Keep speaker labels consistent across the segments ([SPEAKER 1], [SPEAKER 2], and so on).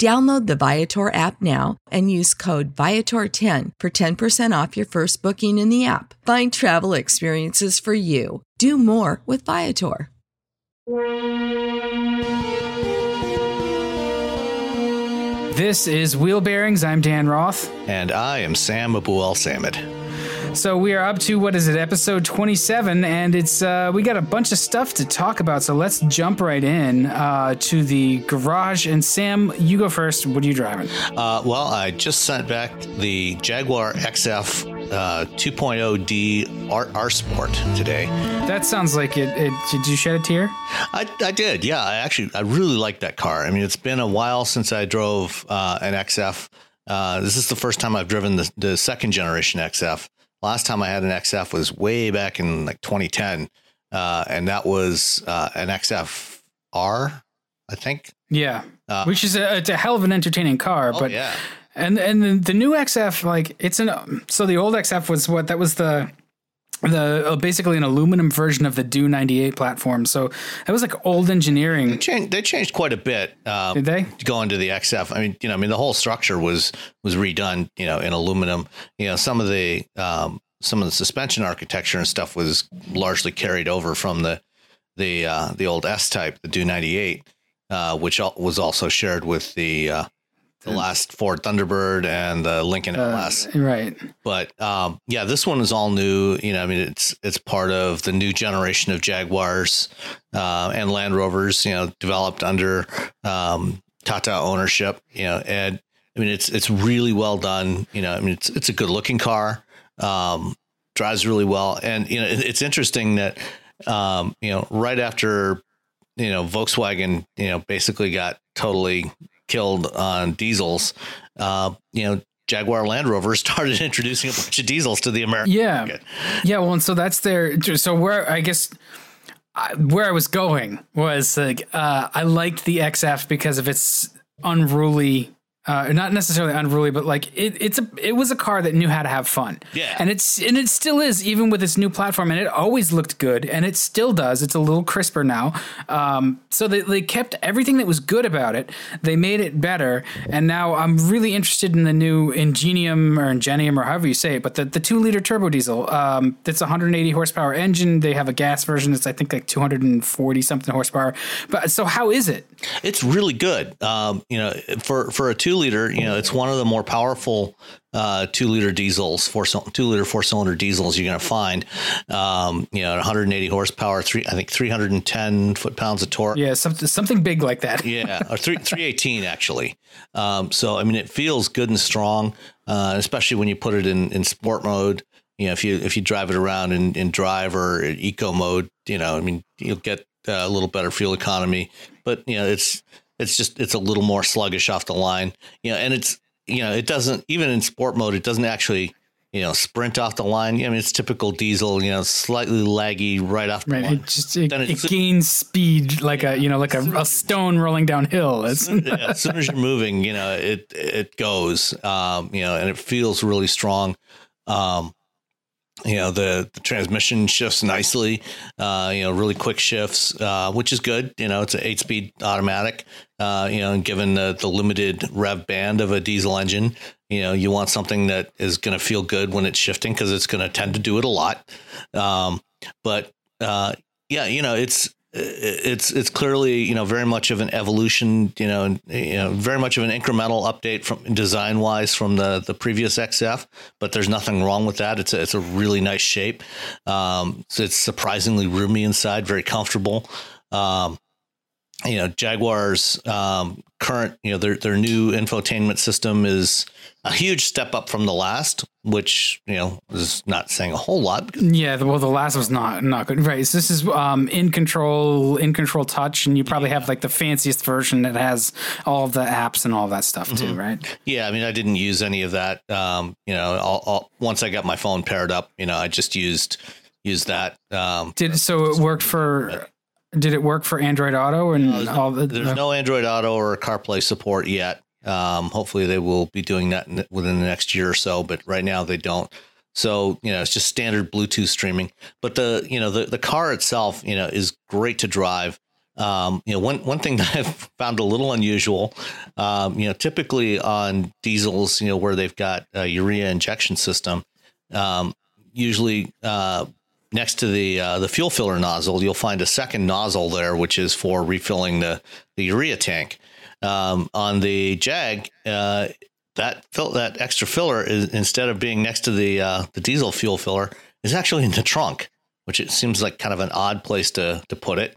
[SPEAKER 1] Download the Viator app now and use code Viator10 for 10% off your first booking in the app. Find travel experiences for you. Do more with Viator.
[SPEAKER 2] This is Wheel Bearings. I'm Dan Roth.
[SPEAKER 3] And I am Sam Abuelsamid.
[SPEAKER 2] So we are up to what is it, episode 27, and it's uh, we got a bunch of stuff to talk about. So let's jump right in uh, to the garage. And Sam, you go first. What are you driving?
[SPEAKER 3] Uh, well, I just sent back the Jaguar XF uh, 2.0D R, R Sport today.
[SPEAKER 2] That sounds like it, it. Did you shed a tear?
[SPEAKER 3] I, I did. Yeah, I actually I really like that car. I mean, it's been a while since I drove uh, an XF. Uh, this is the first time I've driven the, the second generation XF. Last time I had an XF was way back in like 2010, uh, and that was uh, an XF R, I think.
[SPEAKER 2] Yeah, uh, which is a, it's a hell of an entertaining car.
[SPEAKER 3] Oh,
[SPEAKER 2] but
[SPEAKER 3] yeah.
[SPEAKER 2] and and the, the new XF like it's an so the old XF was what that was the the uh, basically an aluminum version of the DEW 98 platform. So it was like old engineering.
[SPEAKER 3] They changed, they changed quite a bit. Uh,
[SPEAKER 2] Did they
[SPEAKER 3] go into the XF? I mean, you know, I mean, the whole structure was was redone. You know, in aluminum. You know, some of the um, some of the suspension architecture and stuff was largely carried over from the the uh, the old S type, the DEW 98, uh, which was also shared with the uh, the last Ford Thunderbird and the Lincoln LS.
[SPEAKER 2] right.
[SPEAKER 3] But um, yeah, this one is all new. You know, I mean, it's it's part of the new generation of Jaguars uh, and Land Rovers. You know, developed under um, Tata ownership. You know, and I mean, it's it's really well done. You know, I mean, it's it's a good looking car. Um, drives really well, and you know, it, it's interesting that um, you know, right after you know Volkswagen, you know, basically got totally killed on diesels. Uh, you know, Jaguar Land Rover started introducing a bunch of diesels to the American
[SPEAKER 2] yeah.
[SPEAKER 3] market.
[SPEAKER 2] Yeah, well, and so that's their. So where I guess I, where I was going was like uh, I liked the XF because of its unruly. Uh, not necessarily unruly, but like it, it's a it was a car that knew how to have fun.
[SPEAKER 3] Yeah,
[SPEAKER 2] and it's and it still is even with its new platform, and it always looked good, and it still does. It's a little crisper now. Um, so they they kept everything that was good about it. They made it better, and now I'm really interested in the new Ingenium or Ingenium or however you say it, but the the two liter turbo diesel. Um, that's 180 horsepower engine. They have a gas version that's I think like 240 something horsepower. But so how is it?
[SPEAKER 3] It's really good. Um, you know, for for a two liter, you know, it's one of the more powerful uh, two liter diesels, four two liter four cylinder diesels you're going to find. Um, you know, 180 horsepower, three I think 310 foot pounds of torque.
[SPEAKER 2] Yeah, something something big like that.
[SPEAKER 3] yeah, or three 318 actually. Um, so I mean, it feels good and strong, uh, especially when you put it in in sport mode. You know, if you if you drive it around in, in drive or eco mode, you know, I mean, you'll get a little better fuel economy, but you know, it's it's just it's a little more sluggish off the line. You know, and it's you know, it doesn't even in sport mode, it doesn't actually you know sprint off the line. I mean, it's typical diesel. You know, slightly laggy right off the
[SPEAKER 2] right.
[SPEAKER 3] line.
[SPEAKER 2] It just it, it gains speed like a you know like a, a stone rolling downhill.
[SPEAKER 3] As soon, yeah, as soon as you're moving, you know, it it goes. Um, you know, and it feels really strong. Um, you know the, the transmission shifts nicely uh, you know really quick shifts uh, which is good you know it's an eight speed automatic uh, you know given the, the limited rev band of a diesel engine you know you want something that is going to feel good when it's shifting because it's going to tend to do it a lot. Um, but uh, yeah you know it's it's it's clearly you know very much of an evolution you know you know very much of an incremental update from design wise from the the previous XF but there's nothing wrong with that. It's a, it's a really nice shape. Um, so it's surprisingly roomy inside very comfortable. Um, you know Jaguar's um, current you know their their new infotainment system is a huge step up from the last, which you know is not saying a whole lot.
[SPEAKER 2] Yeah, well, the last was not not good, right? So this is um, in control, in control touch, and you probably have like the fanciest version that has all the apps and all that stuff too, mm-hmm. right?
[SPEAKER 3] Yeah, I mean, I didn't use any of that. Um, you know, I'll, I'll, once I got my phone paired up, you know, I just used used that. Um,
[SPEAKER 2] Did so it worked for. Did it work for Android Auto and
[SPEAKER 3] no,
[SPEAKER 2] all the?
[SPEAKER 3] There's uh, no Android Auto or CarPlay support yet. Um, hopefully, they will be doing that within the next year or so, but right now they don't. So you know, it's just standard Bluetooth streaming. But the you know the the car itself, you know, is great to drive. Um, you know, one one thing that I've found a little unusual, um, you know, typically on diesels, you know, where they've got a urea injection system, um, usually uh, next to the uh, the fuel filler nozzle, you'll find a second nozzle there, which is for refilling the the urea tank um, on the Jag, uh, that fill, that extra filler is instead of being next to the uh, the diesel fuel filler is actually in the trunk, which it seems like kind of an odd place to to put it.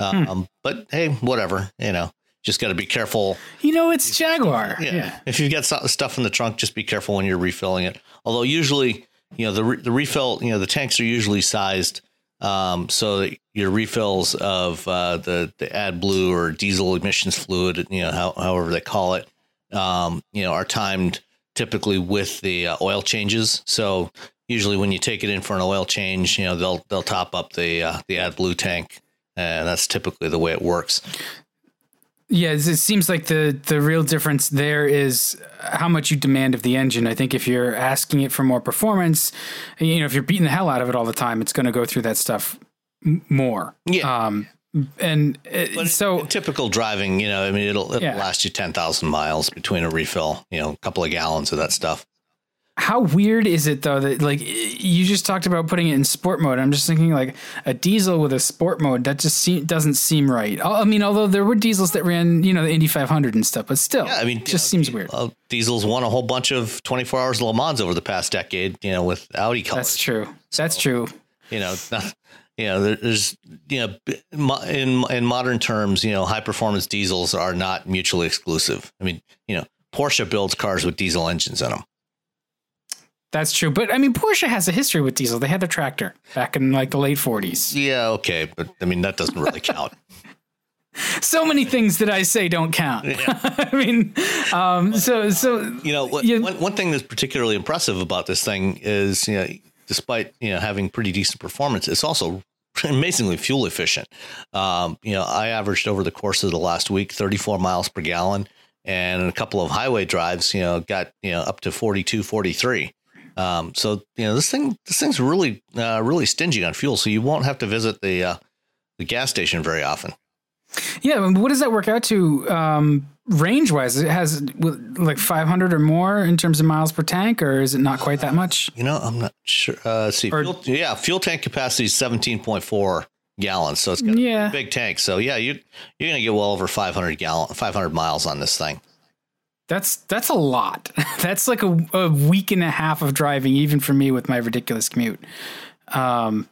[SPEAKER 3] Hmm. Um, hmm. But hey, whatever, you know, just got to be careful.
[SPEAKER 2] You know, it's Jaguar.
[SPEAKER 3] Yeah. yeah. If you've got stuff in the trunk, just be careful when you're refilling it. Although usually, you know, the re- the refill, you know, the tanks are usually sized um, so your refills of uh, the the AdBlue or diesel emissions fluid, you know, how, however they call it, um, you know, are timed typically with the uh, oil changes. So usually when you take it in for an oil change, you know, they'll they'll top up the uh, the AdBlue tank, and that's typically the way it works.
[SPEAKER 2] Yeah, it seems like the the real difference there is how much you demand of the engine. I think if you're asking it for more performance, you know, if you're beating the hell out of it all the time, it's going to go through that stuff more.
[SPEAKER 3] Yeah.
[SPEAKER 2] Um, and it, so
[SPEAKER 3] typical driving, you know, I mean, it'll, it'll yeah. last you ten thousand miles between a refill. You know, a couple of gallons of that stuff.
[SPEAKER 2] How weird is it though that like you just talked about putting it in sport mode? I'm just thinking like a diesel with a sport mode that just seem, doesn't seem right. I mean, although there were diesels that ran you know the Indy 500 and stuff, but still, yeah, I mean, just know, seems weird. Uh,
[SPEAKER 3] diesels won a whole bunch of 24 hours of Le Mans over the past decade, you know, with Audi colors.
[SPEAKER 2] That's true. So, That's true.
[SPEAKER 3] You know, not, you know, there's you know, in in modern terms, you know, high performance diesels are not mutually exclusive. I mean, you know, Porsche builds cars with diesel engines in them.
[SPEAKER 2] That's true, but I mean, Porsche has a history with diesel. They had their tractor back in like the late '40s.
[SPEAKER 3] Yeah, okay, but I mean that doesn't really count.
[SPEAKER 2] so many things that I say don't count. Yeah. I mean, um, so so
[SPEAKER 3] you know, what, you, one one thing that's particularly impressive about this thing is you know, despite you know having pretty decent performance, it's also amazingly fuel efficient. Um, you know, I averaged over the course of the last week 34 miles per gallon, and a couple of highway drives, you know, got you know up to 42, 43. Um, so you know this thing this thing's really uh, really stingy on fuel, so you won't have to visit the uh, the gas station very often.
[SPEAKER 2] Yeah, what does that work out to um, range wise? It has like 500 or more in terms of miles per tank, or is it not quite that much?
[SPEAKER 3] You know, I'm not sure. Uh, see, or, fuel, yeah, fuel tank capacity is 17.4 gallons, so it's got yeah. a big tank. So yeah, you you're gonna get well over 500 gallon 500 miles on this thing.
[SPEAKER 2] That's that's a lot. that's like a, a, week and a half of driving, even for me with my ridiculous commute. Um,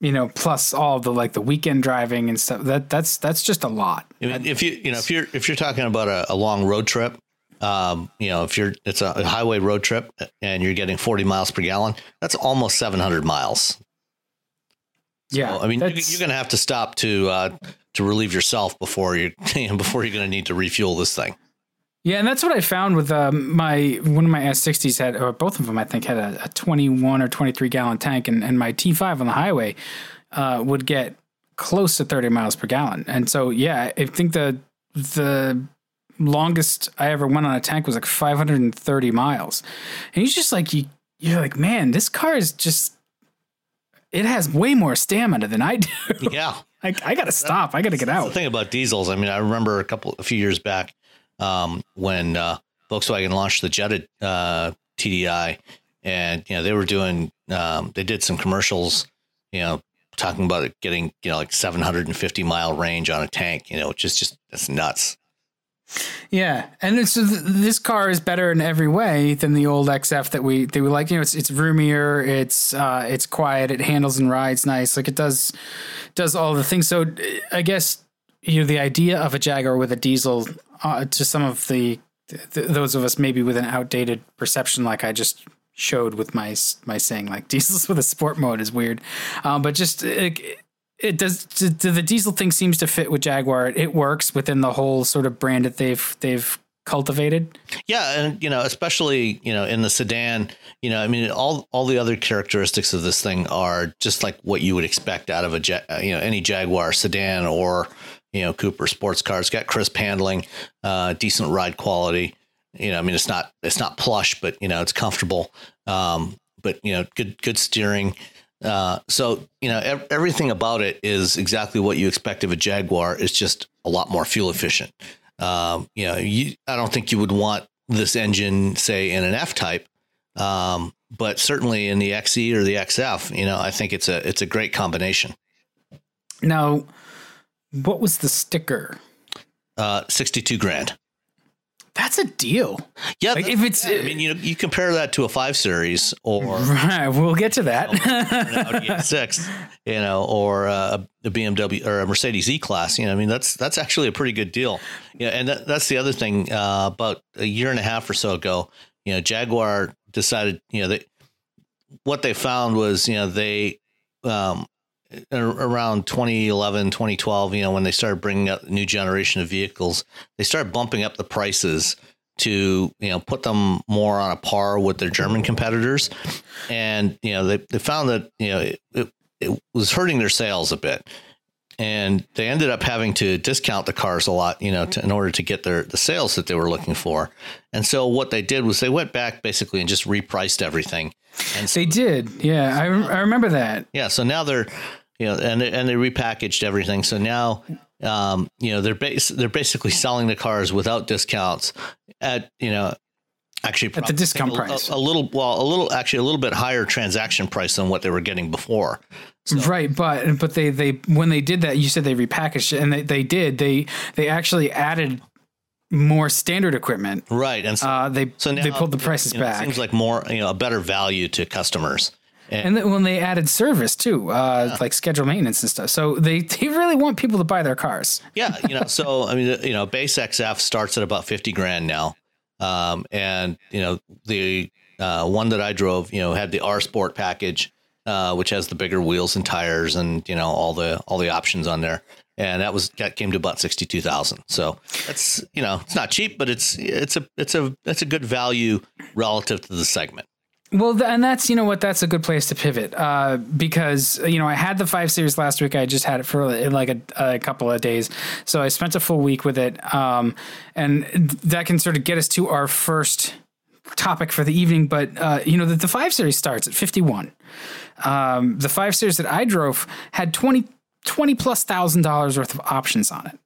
[SPEAKER 2] you know, plus all the like the weekend driving and stuff. That that's that's just a lot.
[SPEAKER 3] if you you know if you're if you're talking about a, a long road trip, um, you know, if you're it's a highway road trip and you're getting 40 miles per gallon, that's almost 700 miles.
[SPEAKER 2] Yeah,
[SPEAKER 3] I mean, you're, you're going to have to stop to uh, to relieve yourself before you before you're going to need to refuel this thing.
[SPEAKER 2] Yeah, and that's what I found with um, my one of my S60s had, or both of them, I think, had a, a 21 or 23 gallon tank, and, and my T5 on the highway uh, would get close to 30 miles per gallon. And so, yeah, I think the the longest I ever went on a tank was like 530 miles, and you just like you you're like, man, this car is just it has way more stamina than I do.
[SPEAKER 3] Yeah.
[SPEAKER 2] I, I got to stop. I got to get out.
[SPEAKER 3] The thing about diesels, I mean, I remember a couple, a few years back, um, when uh, Volkswagen launched the Jetta uh, TDI, and you know they were doing, um, they did some commercials, you know, talking about getting, you know, like 750 mile range on a tank, you know, which is just that's nuts.
[SPEAKER 2] Yeah, and it's this car is better in every way than the old XF that we that we like. You know, it's it's roomier, it's uh, it's quiet, it handles and rides nice, like it does does all the things. So I guess you know the idea of a Jaguar with a diesel uh, to some of the th- those of us maybe with an outdated perception, like I just showed with my my saying like diesels with a sport mode is weird, um, but just. It, it does d- d- the diesel thing seems to fit with Jaguar. It works within the whole sort of brand that they've they've cultivated.
[SPEAKER 3] Yeah, and you know, especially you know in the sedan, you know, I mean, all all the other characteristics of this thing are just like what you would expect out of a you know any Jaguar sedan or you know Cooper sports car. It's got crisp handling, uh, decent ride quality. You know, I mean, it's not it's not plush, but you know, it's comfortable. Um, but you know, good good steering. Uh, so you know, ev- everything about it is exactly what you expect of a Jaguar. It's just a lot more fuel efficient. Um, you know, you, I don't think you would want this engine, say, in an F type, um, but certainly in the XE or the XF, you know, I think it's a it's a great combination.
[SPEAKER 2] Now, what was the sticker?
[SPEAKER 3] Uh, Sixty two grand.
[SPEAKER 2] That's a deal.
[SPEAKER 3] Yeah,
[SPEAKER 2] Like, if it's-
[SPEAKER 3] I mean, you know, you compare that to a five series or
[SPEAKER 2] Right, we'll get to that.
[SPEAKER 3] an Audi A6, you know, or a, a BMW or a Mercedes E Class. You know, I mean, that's that's actually a pretty good deal. Yeah, and that, that's the other thing. Uh, about a year and a half or so ago, you know, Jaguar decided, you know, they what they found was, you know, they um, around 2011, 2012, you know, when they started bringing up new generation of vehicles, they started bumping up the prices to, you know, put them more on a par with their German competitors. And, you know, they, they found that, you know, it, it, it was hurting their sales a bit. And they ended up having to discount the cars a lot, you know, to, in order to get their the sales that they were looking for. And so what they did was they went back basically and just repriced everything. And so
[SPEAKER 2] they did. Yeah, I, I remember that.
[SPEAKER 3] yeah, so now they're, you know, and they, and they repackaged everything. So now, um, you know, they're bas- they're basically selling the cars without discounts at you know, actually
[SPEAKER 2] At the discount
[SPEAKER 3] a,
[SPEAKER 2] price.
[SPEAKER 3] a, a little, well, a little actually a little bit higher transaction price than what they were getting before.
[SPEAKER 2] Right, but but they they when they did that, you said they repackaged it, and they, they did. They they actually added more standard equipment.
[SPEAKER 3] Right, and so,
[SPEAKER 2] Uh, they
[SPEAKER 3] so now
[SPEAKER 2] they pulled the prices
[SPEAKER 3] you know, it
[SPEAKER 2] back.
[SPEAKER 3] seems like more, you know, a better value to customers. And,
[SPEAKER 2] And then when they added service too, uh, like scheduled maintenance and stuff. So they, they really want people to buy their cars.
[SPEAKER 3] Yeah, you know, so I mean, you know, base XF starts at about fifty grand now, um, and you know, the uh, one that I drove, you know, had the R Sport package, uh, which has the bigger wheels and tires, and you know, all the all the options on there, and that was that came to about sixty two thousand. So that's you know, it's not cheap, but it's it's a it's a it's a good value relative to the segment.
[SPEAKER 2] Well, and that's you know what that's a good place to pivot uh, because you know I had the five series last week. I just had it for uh, like a, a couple of days, so I spent a full week with it, um, and that can sort of get us to our first topic for the evening. But uh, you know the, the five series starts at fifty one. Um, the five series that I drove had 20, 20 plus thousand dollars worth of options on it.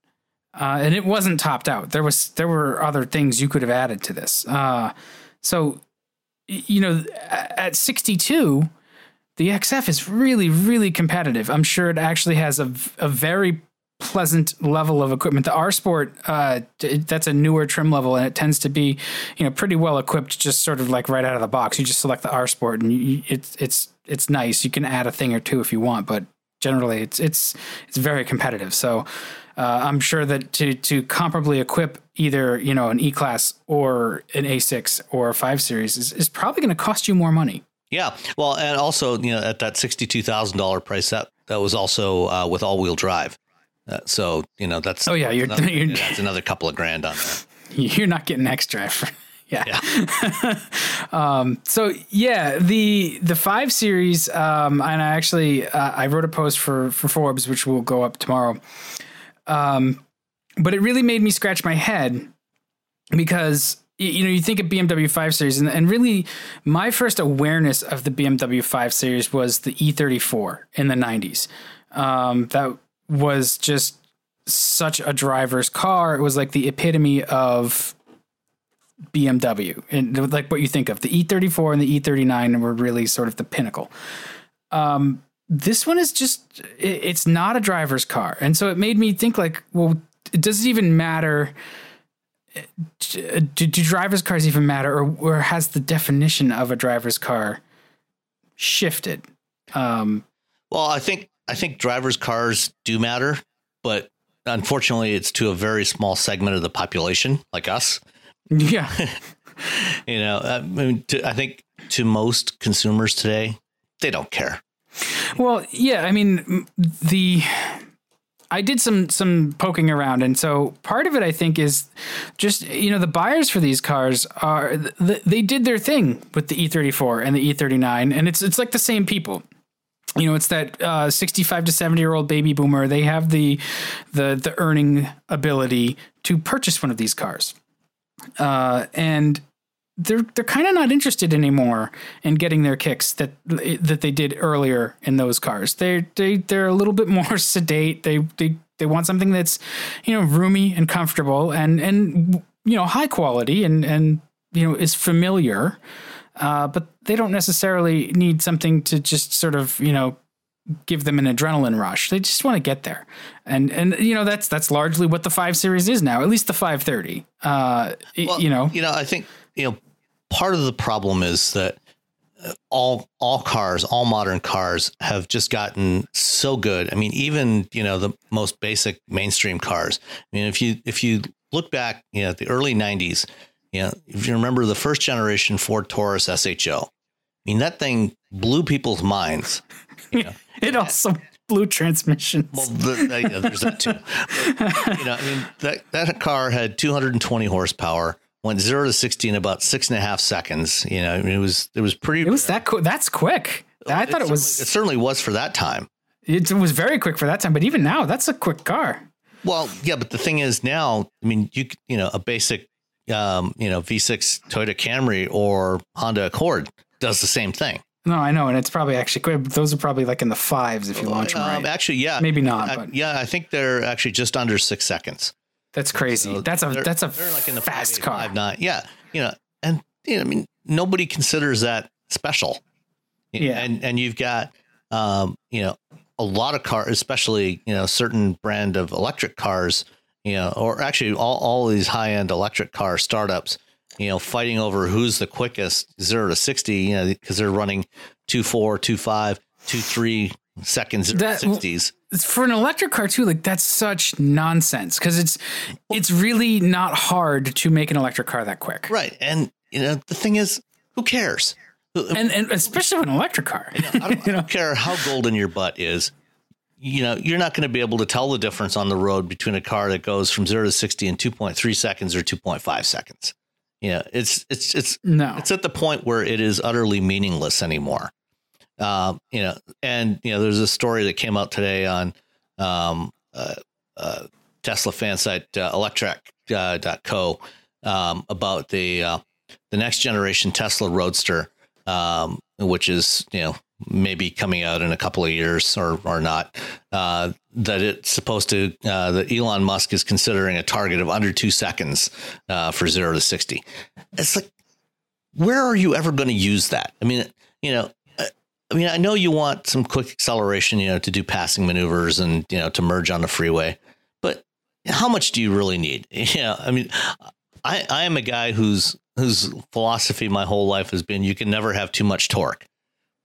[SPEAKER 2] Uh, and it wasn't topped out. There was there were other things you could have added to this. Uh, so you know, at 62, the XF is really, really competitive. I'm sure it actually has a, a very pleasant level of equipment. The R Sport, uh, that's a newer trim level, and it tends to be, you know, pretty well equipped, just sort of like right out of the box. You just select the R Sport, and you, it's it's it's nice. You can add a thing or two if you want, but generally, it's it's it's very competitive. So. Uh, I'm sure that to to comparably equip either you know an E class or an A6 or a five series is, is probably going to cost you more money.
[SPEAKER 3] Yeah, well, and also you know at that sixty two thousand dollar price, that that was also uh, with all wheel drive. Uh, so you know that's
[SPEAKER 2] Oh, yeah, you're-
[SPEAKER 3] another,
[SPEAKER 2] you're-
[SPEAKER 3] that's another couple of grand on there.
[SPEAKER 2] You're not getting X Drive for, yeah. um, so yeah, the the five series, um, and I actually uh, I wrote a post for for Forbes, which will go up tomorrow. Um, but it really made me scratch my head because you know, you think of BMW 5 Series, and, and really my first awareness of the BMW 5 Series was the E34 in the 90s. Um, that was just such a driver's car. It was like the epitome of BMW and like what you think of the E34 and the E39 were really sort of the pinnacle. Um, this one is just it's not a driver's car, and so it made me think like, well, does it even matter? Do, do driver's cars even matter, or, or has the definition of a driver's car shifted? Um,
[SPEAKER 3] well, I think I think driver's cars do matter, but unfortunately, it's to a very small segment of the population, like us.
[SPEAKER 2] Yeah.
[SPEAKER 3] you know, I mean, to, I think to most consumers today, they don't care.
[SPEAKER 2] Well, yeah, I mean, the I did some some poking around, and so part of it I think is just you know the buyers for these cars are they did their thing with the E34 and the E39, and it's it's like the same people. You know, it's that uh, 65 to 70 year old baby boomer. They have the the the earning ability to purchase one of these cars, uh, and they're they're kind of not interested anymore in getting their kicks that that they did earlier in those cars. They they they're a little bit more sedate. They they they want something that's you know roomy and comfortable and and you know high quality and and you know is familiar uh, but they don't necessarily need something to just sort of you know give them an adrenaline rush. They just want to get there, and and you know that's that's largely what the five series is now. At least the five thirty. Uh, well, you know,
[SPEAKER 3] you know, I think you know part of the problem is that all all cars, all modern cars have just gotten so good. I mean, even you know the most basic mainstream cars. I mean, if you if you look back, you know, the early '90s, you know, if you remember the first generation Ford Taurus SHO, I mean, that thing blew people's minds.
[SPEAKER 2] You know? it also blew transmissions.
[SPEAKER 3] Well, the, yeah, there's that too. But, you know, I mean, that, that car had 220 horsepower, went zero to 60 in about six and a half seconds. You know, I mean, it was, it was pretty.
[SPEAKER 2] It was that quick. That's quick. I thought it, was.
[SPEAKER 3] It certainly was for that time.
[SPEAKER 2] It was very quick for that time, but even now, that's a quick car.
[SPEAKER 3] Well, yeah, but the thing is now, I mean, you you know, a basic um, you know, V6 Toyota Camry or Honda Accord does the same thing.
[SPEAKER 2] No, I know, and it's probably actually quick. those are probably like in the fives if you launch them um,
[SPEAKER 3] right. Actually, yeah,
[SPEAKER 2] maybe not.
[SPEAKER 3] I,
[SPEAKER 2] but.
[SPEAKER 3] Yeah, I think they're actually just under six seconds.
[SPEAKER 2] That's crazy. So that's a that's a they're like in the fast car.
[SPEAKER 3] Five, nine. Yeah, you know, and you know, I mean, nobody considers that special.
[SPEAKER 2] Yeah,
[SPEAKER 3] and and you've got um, you know a lot of cars, especially you know certain brand of electric cars you know, or actually all, all these high end electric car startups, you know, fighting over who's the quickest zero to 60, you know, because they're running two, four, two, five, two, three seconds, that, 60s.
[SPEAKER 2] For an electric car too, like that's such nonsense because it's it's really not hard to make an electric car that quick.
[SPEAKER 3] Right. And you know, the thing is, who cares?
[SPEAKER 2] And, and especially with an electric car.
[SPEAKER 3] You know, I, don't, I don't care how golden your butt is you know, you're not going to be able to tell the difference on the road between a car that goes from zero to 60 in 2.3 seconds or 2.5 seconds. You know, it's, it's, it's,
[SPEAKER 2] no,
[SPEAKER 3] it's at the point where it is utterly meaningless anymore. Um, you know, and, you know, there's a story that came out today on, um, uh, uh, Tesla fan site, uh, electrek.co, uh, um, about the, uh, the next generation Tesla Roadster, um, which is, you know, maybe coming out in a couple of years or or not. Uh, that it's supposed to uh, that Elon Musk is considering a target of under two seconds for zero to sixty. It's like, where are you ever going to use that? I mean, you know. I mean, I know you want some quick acceleration, you know, to do passing maneuvers and you know to merge on the freeway, but how much do you really need? You know, I mean, I I am a guy whose whose philosophy my whole life has been you can never have too much torque.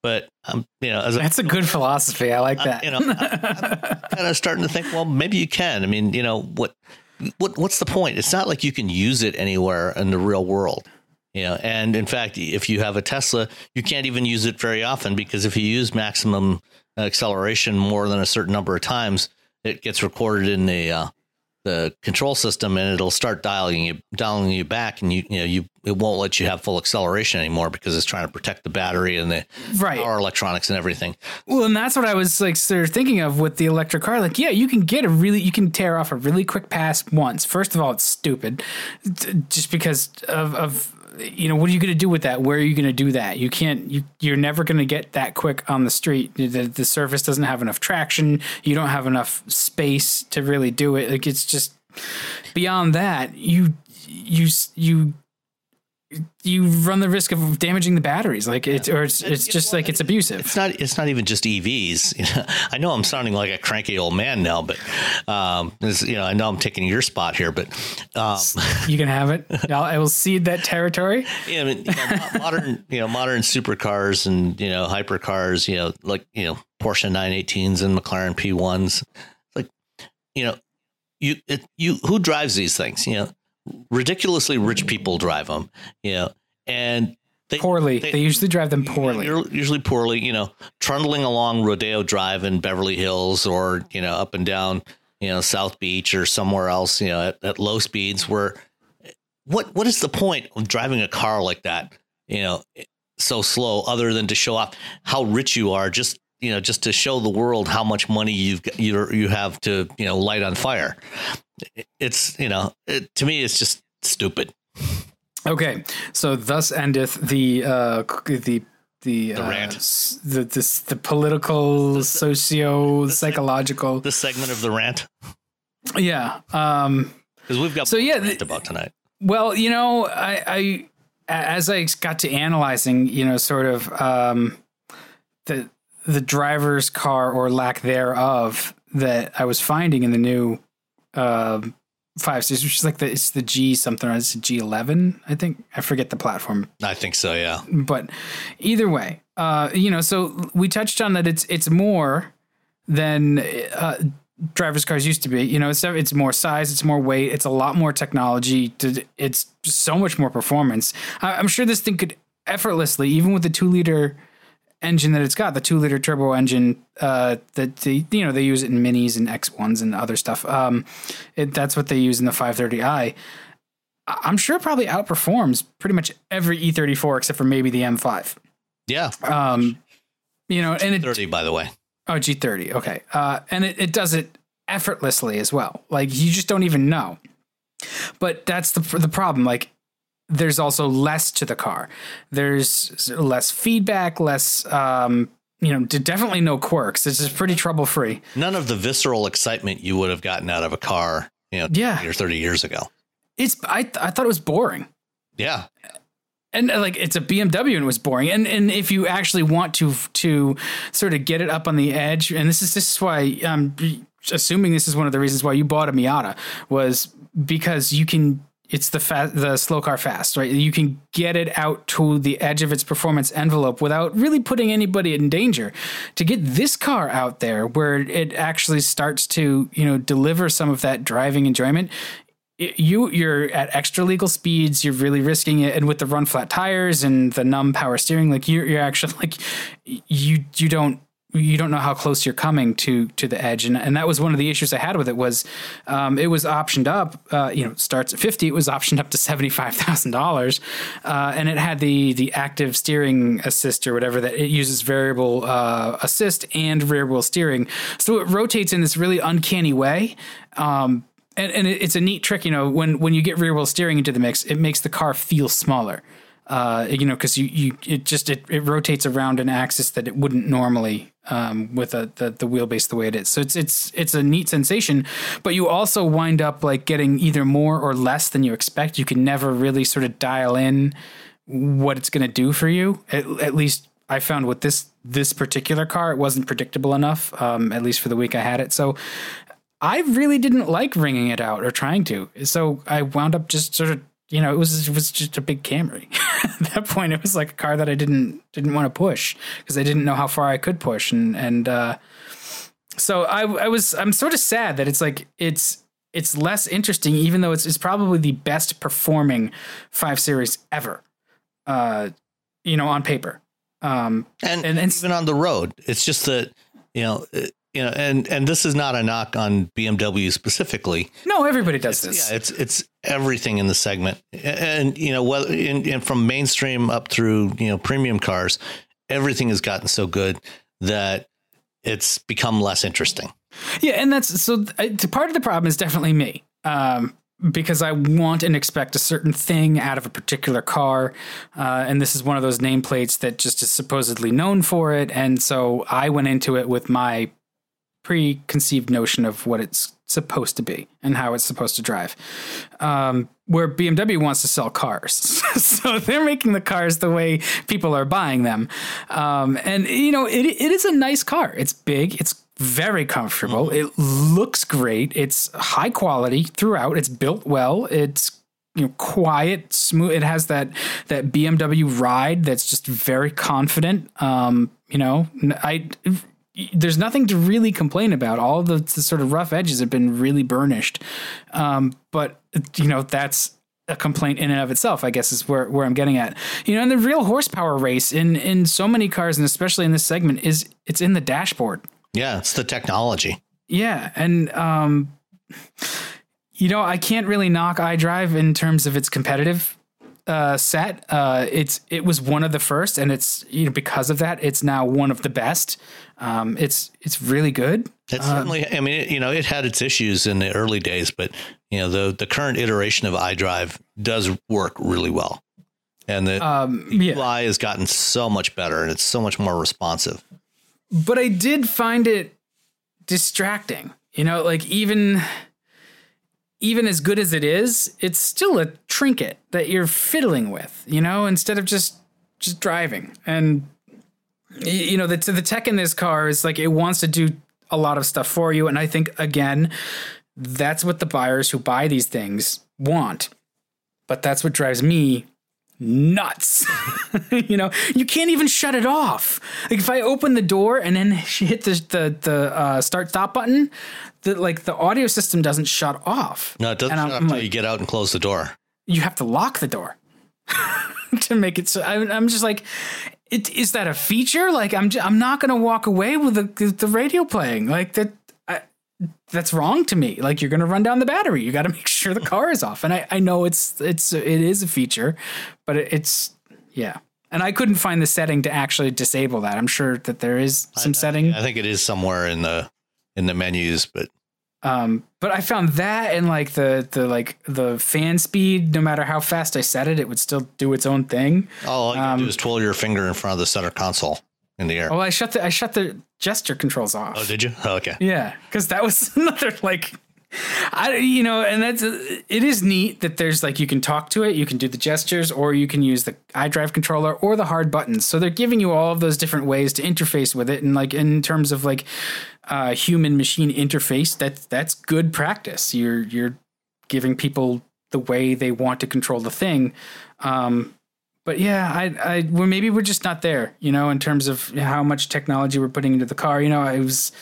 [SPEAKER 3] But um, you know,
[SPEAKER 2] that's a, a good philosophy. I like that.
[SPEAKER 3] you know, I, am kind of starting to think, well, maybe you can. I mean, you know, what, what, what's the point? It's not like you can use it anywhere in the real world. You know, and in fact, if you have a Tesla, you can't even use it very often because if you use maximum acceleration more than a certain number of times, it gets recorded in the uh, the control system and it'll start dialing you dialing you back and you you know you it won't let you have full acceleration anymore because it's trying to protect the battery and the
[SPEAKER 2] Right.
[SPEAKER 3] power electronics and everything.
[SPEAKER 2] Well, and that's what I was like sort of thinking of with the electric car. Like, yeah, you can get a really, you can tear off a really quick pass once. First of all, it's stupid, just because of, of you know, what are you going to do with that? Where are you going to do that? You can't. You you're never going to get that quick on the street. The, the surface doesn't have enough traction. You don't have enough space to really do it. Like it's just beyond that. You you you you run the risk of damaging the batteries like it's or it's it's just like it's abusive
[SPEAKER 3] It's not. It's not even just EVs. You know, I know I'm sounding like a cranky old man now, but um, you know, I know I'm taking your spot here, but um,
[SPEAKER 2] You can have it. I'll, I will cede that territory.
[SPEAKER 3] yeah, I mean, you know, modern, you know, modern supercars and you know, hypercars, you know, like you know, Porsche 918s and McLaren P1s, like you know, you it, you who drives these things? You know, ridiculously rich people drive them. You know, and they,
[SPEAKER 2] Poorly. They, usually drive them poorly.
[SPEAKER 3] Usually poorly, you know, trundling along Rodeo Drive in Beverly Hills or, you know, up and down, you know, South Beach or somewhere else, you know, at, at low speeds where what what is the point of driving a car like that, you know, so slow other than to show off how rich you are just you know just to show the world how much money you've you you have to you know light on fire it's you know it, to me it's just stupid
[SPEAKER 2] Okay, so thus endeth the uh, the the uh,
[SPEAKER 3] rant.
[SPEAKER 2] the this, the political, socio psychological.
[SPEAKER 3] the segment of the rant
[SPEAKER 2] Yeah. Um,
[SPEAKER 3] because we've got
[SPEAKER 2] So, yeah,
[SPEAKER 3] about tonight
[SPEAKER 2] Well, you know, I, I as I got to analyzing, you know, sort of um, the the driver's car or lack thereof that I was finding in the new um five series, which is like the it's the G something or it's G eleven, I think. I forget the platform
[SPEAKER 3] i think so yeah
[SPEAKER 2] but either way, uh, you know, so we touched on that it's it's more than uh, driver's cars used to be. You know, it's it's more size, it's more weight, it's a lot more technology. to- It's so much more performance. I, I'm sure this thing could effortlessly, even with the two liter engine that it's got, the two liter turbo engine uh, that they you know they use it in minis and X1s and other stuff. Um, it, that's what they use in the 530i. I- I'm sure it probably outperforms pretty much every E34 except for maybe the M5.
[SPEAKER 3] yeah
[SPEAKER 2] Um, you know, and it
[SPEAKER 3] 30 by the way
[SPEAKER 2] oh G30, okay, uh, and it, it does it effortlessly as well. Like you just don't even know. But that's the the problem. Like there's also less to the car. There's less feedback, less um, you know, definitely no quirks. It's just pretty trouble free.
[SPEAKER 3] none of the visceral excitement you would have gotten out of a car you know
[SPEAKER 2] Yeah.
[SPEAKER 3] 20 or 30 years ago
[SPEAKER 2] It's I I thought it was boring.
[SPEAKER 3] yeah
[SPEAKER 2] and uh, like it's a BMW and it was boring. And and if you actually want to to sort of get it up on the edge, and this is this is why I'm assuming this is one of the reasons why you bought a Miata was because you can. It's the the slow car fast, right? You can get it out to the edge of its performance envelope without really putting anybody in danger. To get this car out there where it actually starts to, you know, deliver some of that driving enjoyment, it- you you're at extra legal speeds you're really risking it and with the run flat tires and the numb power steering like you're, you're actually like you you don't you don't know how close you're coming to to the edge. And, and that was one of the issues i had with it was um, it was optioned up uh, you know starts at 50 it was optioned up to $75000 uh, and it had the the active steering assist or whatever that it uses variable uh, assist and rear wheel steering. So it rotates in this really uncanny way. Um, and, and it's a neat trick, you know, when when you get rear wheel steering into the mix, it makes the car feel smaller. Uh, you know, because you, you it just it, it rotates around an axis that it wouldn't normally um, with a, the the wheelbase the way it is. So it's it's it's a neat sensation, but you also wind up like getting either more or less than you expect. You can never really sort of dial in what it's going to do for you. At, at least I found with this this particular car, it wasn't predictable enough. Um, at least for the week I had it. So I really didn't like ringing it out or trying to. So I wound up just sort of, you know, it was it was just a big Camry. At that point, it was like a car that I didn't didn't want to push because I didn't know how far I could push, and and uh, so I I was I'm sort of sad that it's like it's it's less interesting, even though it's it's probably the best performing five series ever. Uh, you know, on paper. Um,
[SPEAKER 3] and,
[SPEAKER 2] And- and-
[SPEAKER 3] even on the road it's just that you know you know, and and this is not a knock on BMW specifically.
[SPEAKER 2] No, everybody does this.
[SPEAKER 3] Yeah, it's it's everything in the segment, and you know, whether in, and from mainstream up through you know premium cars, everything has gotten so good that it's become less interesting.
[SPEAKER 2] Yeah, and that's so. Part of the problem is definitely me. Um, because I want and expect a certain thing out of a particular car. Uh, and this is one of those nameplates that just is supposedly known for it. And so I went into it with my preconceived notion of what it's supposed to be and how it's supposed to drive. Um, where BMW wants to sell cars. so they're making the cars the way people are buying them. Um, and, you know, it, it is a nice car. It's big, it's very comfortable, mm-hmm. it looks great, it's high quality throughout, it's built well, it's you know quiet smooth it has that that BMW ride that's just very confident um you know I there's nothing to really complain about. All the, the sort of rough edges have been really burnished. Um, but you know, that's a complaint in and of itself, I guess is where, where I'm getting at. You know, and the real horsepower race in in so many cars and especially in this segment is it's in the dashboard.
[SPEAKER 3] Yeah, it's the technology.
[SPEAKER 2] Yeah. And um you know, I can't really knock iDrive in terms of its competitive uh, set. Uh, it's it was one of the first, and it's you know because of that, it's now one of the best. Um, it's it's really good.
[SPEAKER 3] It's uh, certainly. I mean, it, you know, it had its issues in the early days, but you know, the the current iteration of iDrive does work really well, and the um, yeah. UI has gotten so much better, and it's so much more responsive.
[SPEAKER 2] But I did find it distracting. You know, like even even as good as it is, it's still a trinket that you're fiddling with, you know, instead of just just driving. And you know, the the tech in this car is like it wants to do a lot of stuff for you and I think again, that's what the buyers who buy these things want. But that's what drives me nuts. you know, you can't even shut it off. Like if I open the door and then hit the the, the uh, start stop button, the like the audio system doesn't shut off.
[SPEAKER 3] No, it doesn't shut off until like, you get out and close the door.
[SPEAKER 2] You have to lock the door to make it so. I, am just like, it, is that a feature? Like I'm just, I'm not gonna walk away with the the radio playing like that. that's wrong to me. Like you're gonna run down the battery. You got to make sure the hmm. car is off. And I I know it's it's it is a feature, but it, it's yeah. And I couldn't find the setting to actually disable that. I'm sure that there is some I, setting.
[SPEAKER 3] I think it is somewhere in the in the menus, but
[SPEAKER 2] um, but I found that and like the the like the fan speed, no matter how fast I set it, it would still do its own thing.
[SPEAKER 3] all you um, do is twirl your finger in front of the center console in the air.
[SPEAKER 2] Oh, I shut the I shut the gesture controls off.
[SPEAKER 3] Oh, did you? Oh, okay.
[SPEAKER 2] Yeah, because that was another like I you know, and that's it is neat that there's like you can talk to it, you can do the gestures, or you can use the iDrive controller or the hard buttons. So they're giving you all of those different ways to interface with it, and like in terms of like uh, human machine interface, that's that's good practice. You're you're giving people the way they want to control the thing. Um, but yeah, I, I, well, maybe we're just not there, you know, in terms of how much technology we're putting into the car. You know, it was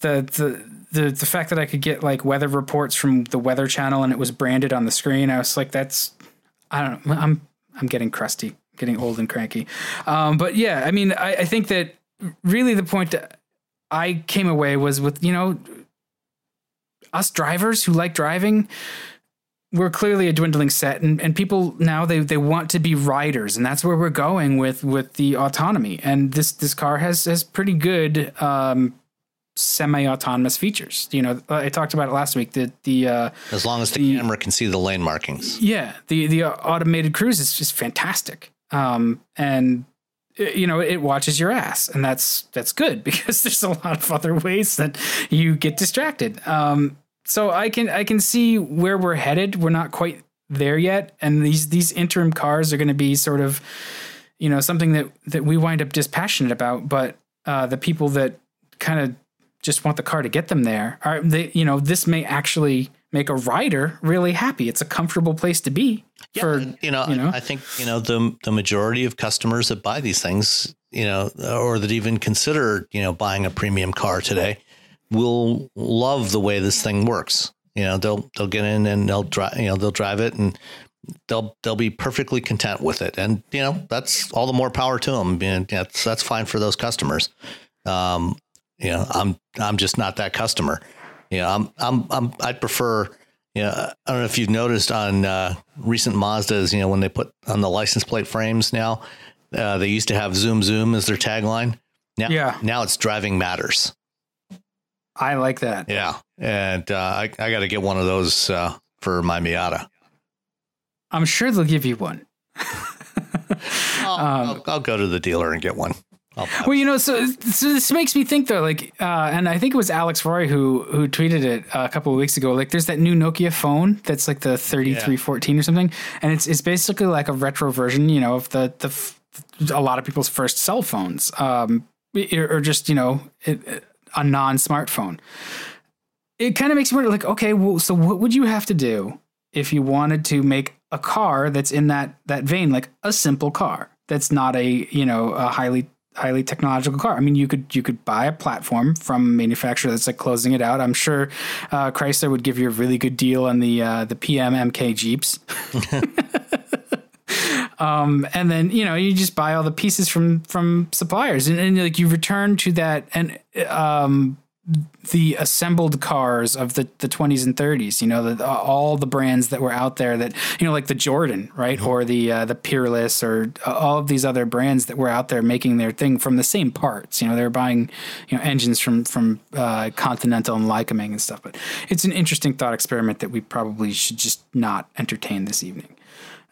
[SPEAKER 2] the the the the fact that I could get like weather reports from the Weather Channel and it was branded on the screen, I was like, that's I don't know. I'm I'm getting crusty, getting old and cranky. Um, but yeah, I mean, I, I think that really the point I came away was with you know us drivers who like driving we're clearly a dwindling set and, and people now they, they want to be riders and that's where we're going with with the autonomy and this this car has has pretty good um, semi-autonomous features. You know, I talked about it last week. That the uh,
[SPEAKER 3] as long as the, the, camera can see the lane markings.
[SPEAKER 2] Yeah, the the automated cruise is just fantastic. Um, and you know it watches your ass, and that's that's good because there's a lot of other ways that you get distracted. Um, so I can I can see where we're headed. We're not quite there yet, and these these interim cars are going to be sort of you know something that that we wind up dispassionate about, but uh, the people that kind of just want the car to get them there. Are they, you know, this may actually make a rider really happy. It's a comfortable place to be.
[SPEAKER 3] Yeah, for, you know, you know, I think you know the the majority of customers that buy these things, you know, or that even consider you know buying a premium car today, will love the way this thing works. You know, they'll they'll get in and they'll drive, you know, they'll drive it and they'll they'll be perfectly content with it. And you know, that's all the more power to them. And that's that's fine for those customers. Um, you know, I'm I'm just not that customer. You know, I'm I'm I'm I'd prefer. You know, I don't know if you've noticed on uh, recent Mazdas. You know, when they put on the license plate frames now, uh, they used to have "Zoom Zoom" as their tagline. Now,
[SPEAKER 2] Yeah.
[SPEAKER 3] now it's driving matters.
[SPEAKER 2] I like that.
[SPEAKER 3] Yeah, and uh, I I got to get one of those uh, for my Miata.
[SPEAKER 2] I'm sure they'll give you one.
[SPEAKER 3] I'll, I'll, I'll go to the dealer and get one. I'll,
[SPEAKER 2] Well, you know, so so this makes me think though, like, uh, and I think it was Alex Roy who who tweeted it a couple of weeks ago. Like, there's that new Nokia phone that's like the 3314 or something, and it's it's basically like a retro version, you know, of the the a lot of people's first cell phones, um, or just you know, it, a non smartphone. It kind of makes me wonder, like, okay, well, so what would you have to do if you wanted to make a car that's in that that vein, like a simple car that's not a you know a highly highly technological car. I mean, you could you could buy a platform from a manufacturer that's like closing it out. I'm sure uh, Chrysler would give you a really good deal on the uh, the PM MK Jeeps. um, and then you know you just buy all the pieces from from suppliers, and, and like you return to that and um, the assembled cars of the, the 20s and 30s you know the, all the brands that were out there that you know like the jordan right? Or the uh, the peerless or uh, all of these other brands that were out there making their thing from the same parts. You know they were buying you know engines from from uh, continental and lycoming and stuff. But it's an interesting thought experiment that we probably should just not entertain this evening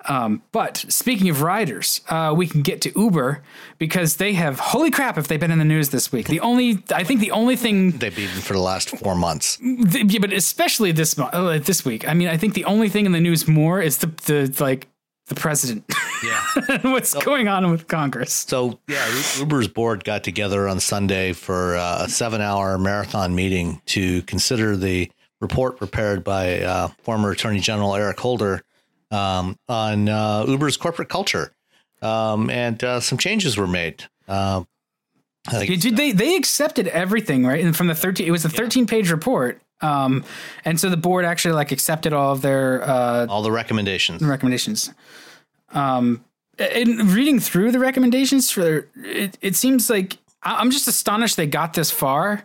[SPEAKER 2] um, but speaking of riders, uh, we can get to Uber because they have holy crap if they've been in the news this week. The only I think the only thing
[SPEAKER 3] they've been for the last four months.
[SPEAKER 2] th- yeah, but especially this mo- uh, this week. I mean, I think the only thing in the news more is the the like the president.
[SPEAKER 3] Yeah.
[SPEAKER 2] What's going on with Congress?
[SPEAKER 3] So yeah, Uber's board got together on Sunday for uh, a seven-hour marathon meeting to consider the report prepared by uh, former Attorney General Eric Holder um, on uh, Uber's corporate culture, um, and uh, some changes were made. Uh, I think-
[SPEAKER 2] Did they they accepted everything right? And from the thirteen, it was a thirteen page report. Um, and so the board actually like accepted all of their uh,
[SPEAKER 3] all the recommendations.
[SPEAKER 2] recommendations. Um, in reading through the recommendations for it, it seems like I'm just astonished they got this far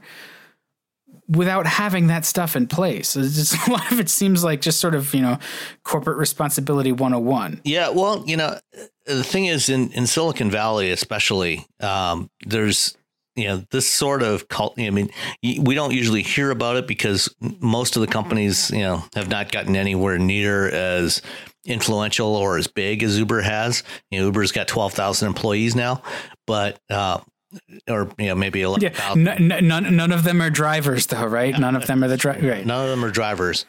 [SPEAKER 2] without having that stuff in place. Just, a lot of it seems like just sort of you know corporate responsibility 101.
[SPEAKER 3] Yeah, well, you know, the thing is, in, in Silicon Valley, especially, um, there's you know this sort of cult. I mean, we don't usually hear about it because most of the companies, you know, have not gotten anywhere near as influential or as big as Uber has. You know, Uber's got twelve thousand employees now, but uh, or you know maybe eleven
[SPEAKER 2] Yeah,
[SPEAKER 3] thousand.
[SPEAKER 2] n- n- none none of them are drivers though, right? None of them are the right.
[SPEAKER 3] None of them are drivers,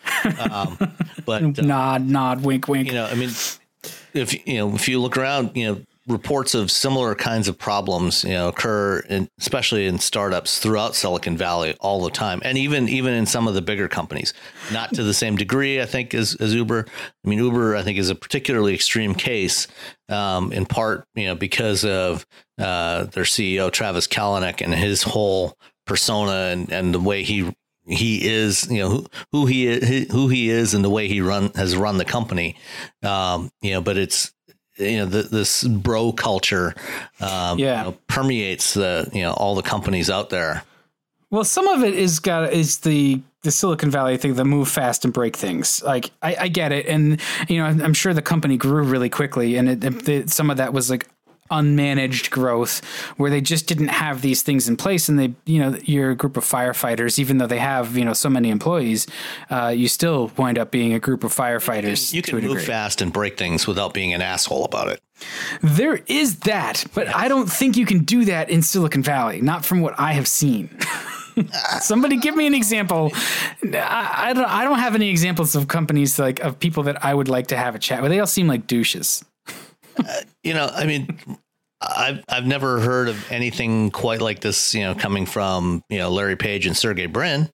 [SPEAKER 3] um, but uh,
[SPEAKER 2] Nod, nod, wink, wink.
[SPEAKER 3] you know, I mean, if you know, if you look around, you know, reports of similar kinds of problems, you know, occur in, especially in startups throughout Silicon Valley all the time, and even even in some of the bigger companies, not to the same degree, I think, as, as Uber. I mean, Uber, I think, is a particularly extreme case, um, in part, you know, because of uh, their CEO Travis Kalanick and his whole persona and and the way he he is, you know, who, who he is, who he is, and the way he run has run the company. Um, you know, but it's you know the, this bro culture, um,
[SPEAKER 2] Yeah.
[SPEAKER 3] you know, permeates the you know all the companies out there.
[SPEAKER 2] Well, some of it is got is the the Silicon Valley thing, the move fast and break things. Like I, I get it, and you know I'm sure the company grew really quickly, and it, it, some of that was like unmanaged growth where they just didn't have these things in place and they you know you're a group of firefighters even though they have you know so many employees uh, you still wind up being a group of firefighters
[SPEAKER 3] You
[SPEAKER 2] to
[SPEAKER 3] can move
[SPEAKER 2] degree.
[SPEAKER 3] fast and break things without being an asshole about it.
[SPEAKER 2] There is that, but I don't think you can do that in Silicon Valley. Not from what I have seen. Somebody give me an example. I, I don't. I don't have any examples of companies like of people that I would like to have a chat with. They all seem like douches.
[SPEAKER 3] You know, I mean, I've I've never heard of anything quite like this. You know, coming from you know Larry Page and Sergey Brin.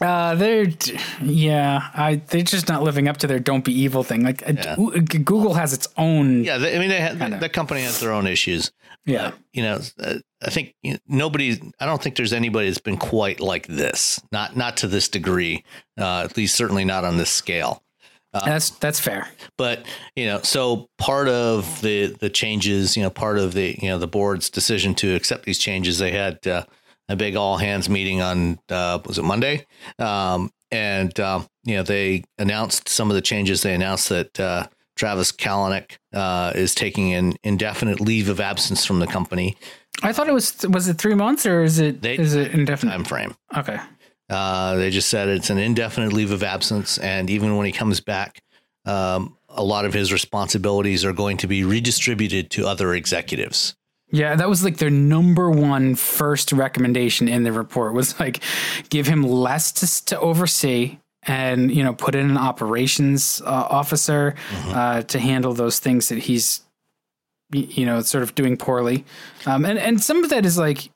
[SPEAKER 2] Uh, they're yeah. I they're just not living up to their "don't be evil" thing. Like uh,
[SPEAKER 3] Yeah.
[SPEAKER 2] Google has its own.
[SPEAKER 3] Yeah, they, I mean, they have,
[SPEAKER 2] Kinda.
[SPEAKER 3] the company has their own issues.
[SPEAKER 2] Yeah.
[SPEAKER 3] you know, uh, I think nobody. I don't think there's anybody that's been quite like this. Not not to this degree. Uh, at least certainly not on this scale.
[SPEAKER 2] That's that's fair.
[SPEAKER 3] But you know, so part of the the changes, you know, part of the you know the board's decision to accept these changes, they had uh, a big all hands meeting on uh, was it Monday, um, and um, you know they announced some of the changes. They announced that uh, Travis Kalanick uh, is taking an indefinite leave of absence from the company.
[SPEAKER 2] I thought it was was it three months or is it
[SPEAKER 3] They-
[SPEAKER 2] is it indefinite?
[SPEAKER 3] Time frame.
[SPEAKER 2] Okay.
[SPEAKER 3] Uh, they just said it's an indefinite leave of absence, and even when he comes back, um, a lot of his responsibilities are going to be redistributed to other executives.
[SPEAKER 2] Yeah, that was like their number one first recommendation in the report was like give him less to, to oversee and you know put in an operations uh, officer uh, to handle those things that he's you know sort of doing poorly um, and and some of that is like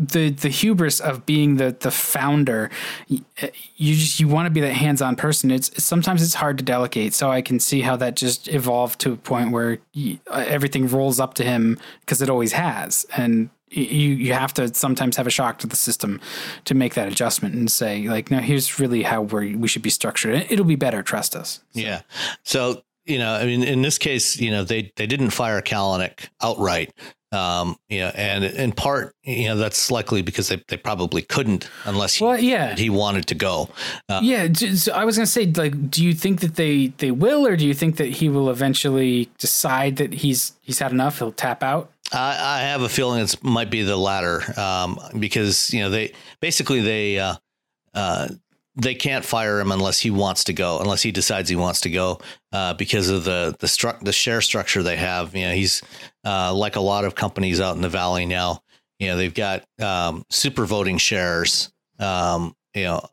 [SPEAKER 2] the the hubris of being the the founder you just you want to be that hands-on person. It's sometimes it's hard to delegate. So i can see how that just evolved to a point where uh, everything rolls up to him because it always has. And you you have to sometimes have a shock to the system to make that adjustment and say like no here's really how we we should be structured. It'll be better trust us.
[SPEAKER 3] Yeah. So, you know, I mean, in this case, you know, they, they didn't fire Kalanick outright. Um, you know, and in part, you know, that's likely because they, they probably couldn't unless he,
[SPEAKER 2] well yeah
[SPEAKER 3] he wanted to go. Uh,
[SPEAKER 2] Yeah, so I was gonna say, like, do you think that they they will, or do you think that he will eventually decide that he's he's had enough? He'll tap out.
[SPEAKER 3] I, I have a feeling it might be the latter um, because you know they basically they uh, uh, they can't fire him unless he wants to go, unless he decides he wants to go uh, because of the the stru- the share structure they have. You know, he's uh, like a lot of companies out in the valley now. You know, they've got um, super voting shares. Um, you know.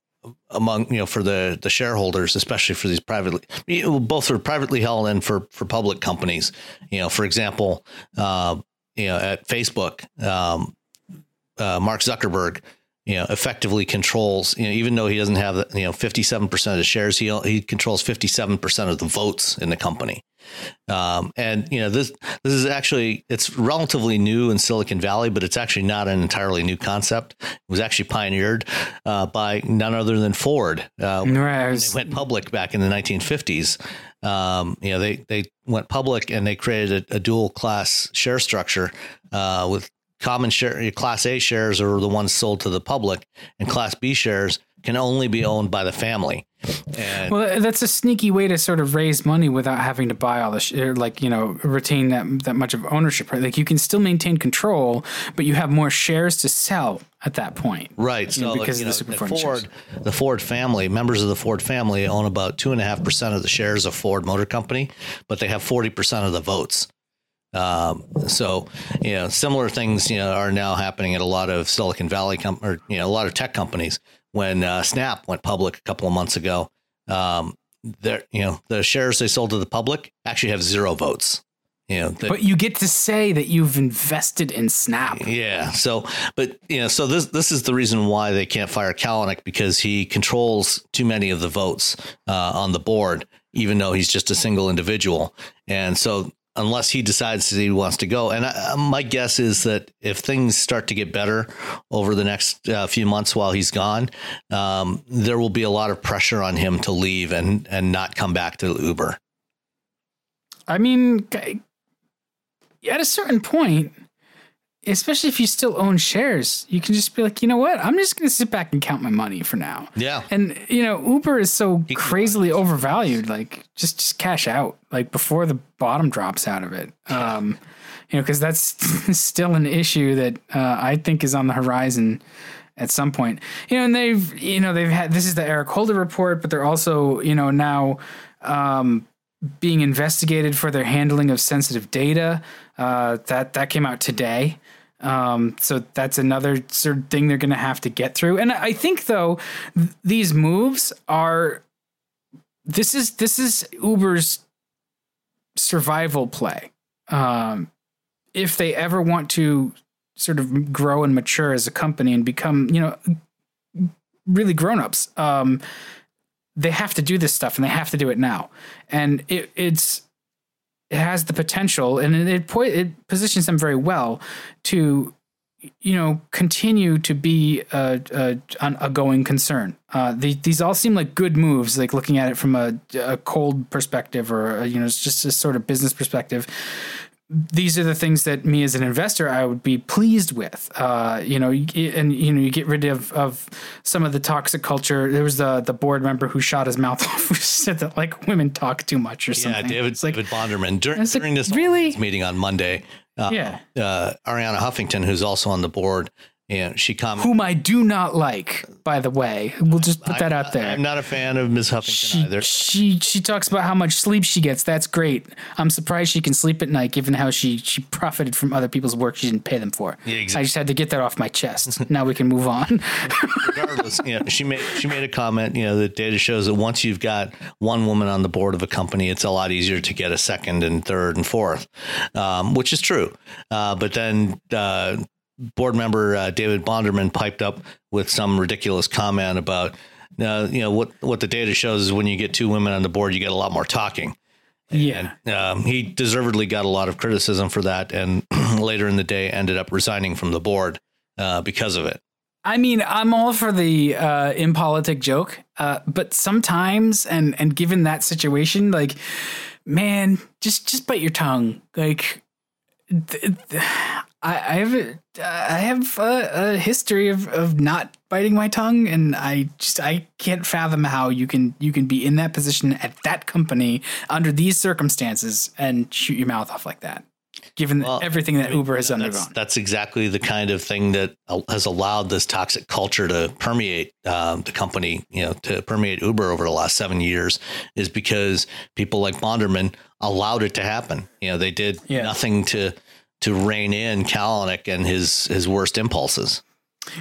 [SPEAKER 3] Among you know, for the the shareholders, especially for these privately, both for privately held and for for public companies. You know, for example, uh, you know, at Facebook, um, uh, Mark Zuckerberg, you know, effectively controls, you know, even though he doesn't have, you know, 57% of the shares, he, he controls 57% of the votes in the company. Um, and, you know, this, this is actually, it's relatively new in Silicon Valley, but it's actually not an entirely new concept. It was actually pioneered uh, by none other than Ford. Uh,
[SPEAKER 2] Right,
[SPEAKER 3] they went public back in the 1950s. Um, you know, they they went public and they created a, a dual class share structure uh, with common share class A shares are the ones sold to the public, and class B shares can only be owned by the family. And
[SPEAKER 2] Well, that's a sneaky way to sort of raise money without having to buy all the sh- or like you know retain that that much of ownership. Right? Like you can still maintain control, but you have more shares to sell at that point.
[SPEAKER 3] Right.
[SPEAKER 2] You know,
[SPEAKER 3] So
[SPEAKER 2] because
[SPEAKER 3] you
[SPEAKER 2] of the
[SPEAKER 3] know,
[SPEAKER 2] super
[SPEAKER 3] the Ford,
[SPEAKER 2] shares.
[SPEAKER 3] the Ford family, members of the Ford family own about two and a half percent of the shares of Ford Motor Company, but they have forty percent of the votes. Um, so you know, similar things you know are now happening at a lot of Silicon Valley com- or you know a lot of tech companies. When uh, Snap went public a couple of months ago, um, their you know the shares they sold to the public actually have zero votes. You know, they-
[SPEAKER 2] But you get to say that you've invested in Snap.
[SPEAKER 3] yeah. So, but you know, so this this is the reason why they can't fire Kalanick because he controls too many of the votes uh, on the board, even though he's just a single individual. And so, unless he decides that he wants to go, and I, my guess is that if things start to get better over the next uh, few months while he's gone, um, there will be a lot of pressure on him to leave and and not come back to Uber.
[SPEAKER 2] I mean, at a certain point, especially if you still own shares, you can just be like, you know what? I'm just going to sit back and count my money for now.
[SPEAKER 3] Yeah.
[SPEAKER 2] And you know, Uber is so crazily overvalued. Like, just just cash out, like before the bottom drops out of it. Um, you know, because that's still an issue that uh, I think is on the horizon at some point. You know, and they've you know they've had this is the Eric Holder report, but they're also you know now. Um, being investigated for their handling of sensitive data. Uh, that that came out today. Um, so that's another sort of thing they're going to have to get through. And I think though th- these moves are this is this is Uber's survival play. Um, if they ever want to sort of grow and mature as a company and become, you know, really grown-ups, um, they have to do this stuff and they have to do it now. And it, it's it has the potential and it it, it positions them very well to you know continue to be a, a, a going concern. Uh, the, these all seem like good moves, like looking at it from a, a cold perspective or a, you know just a sort of business perspective. These are the things that me as an investor I would be pleased with. Uh, you know, and you know, you get rid of of some of the toxic culture. There was the the board member who shot his mouth off, who said that like women talk too much or
[SPEAKER 3] Yeah,
[SPEAKER 2] something.
[SPEAKER 3] David,
[SPEAKER 2] It's like,
[SPEAKER 3] David Bonderman. Dur-
[SPEAKER 2] like,
[SPEAKER 3] during this
[SPEAKER 2] really?
[SPEAKER 3] meeting on Monday, uh,
[SPEAKER 2] Yeah.
[SPEAKER 3] uh, Arianna Huffington, who's also on the board, and she commented.
[SPEAKER 2] whom I do not like, by the way. We'll just put that out there.
[SPEAKER 3] I'm not a fan of Ms. Huffington
[SPEAKER 2] she,
[SPEAKER 3] either.
[SPEAKER 2] she she talks about how much sleep she gets. That's great. I'm surprised she can sleep at night, given how she she profited from other people's work she didn't pay them for.
[SPEAKER 3] Yeah, exactly.
[SPEAKER 2] I just had to get that off my chest. now we can move on.
[SPEAKER 3] regardless, you know, she made she made a comment. You know, the data shows that once you've got one woman on the board of a company, it's a lot easier to get a second and third and fourth, um, which is true. Uh, but then uh, board member uh, David Bonderman piped up with some ridiculous comment about, uh, you know, what what the data shows is when you get two women on the board, you get a lot more talking.
[SPEAKER 2] yeah.
[SPEAKER 3] Um, he deservedly got a lot of criticism for that, and later in the day ended up resigning from the board uh, because of it.
[SPEAKER 2] I mean, I'm all for the uh, impolitic joke, uh, but sometimes, and and given that situation, like, man, just just bite your tongue. Like, I, I have a, I have a, a history of, of not biting my tongue, and I just I can't fathom how you can you can be in that position at that company under these circumstances and shoot your mouth off like that, given
[SPEAKER 3] Well,
[SPEAKER 2] everything that Uber has
[SPEAKER 3] that's,
[SPEAKER 2] undergone.
[SPEAKER 3] that's exactly the kind of thing that has allowed this toxic culture to permeate um, the company, you know, to permeate Uber over the last seven years is because people like Bonderman allowed it to happen. You know, they did
[SPEAKER 2] Yeah.
[SPEAKER 3] nothing to to rein in Kalanick and his his worst impulses.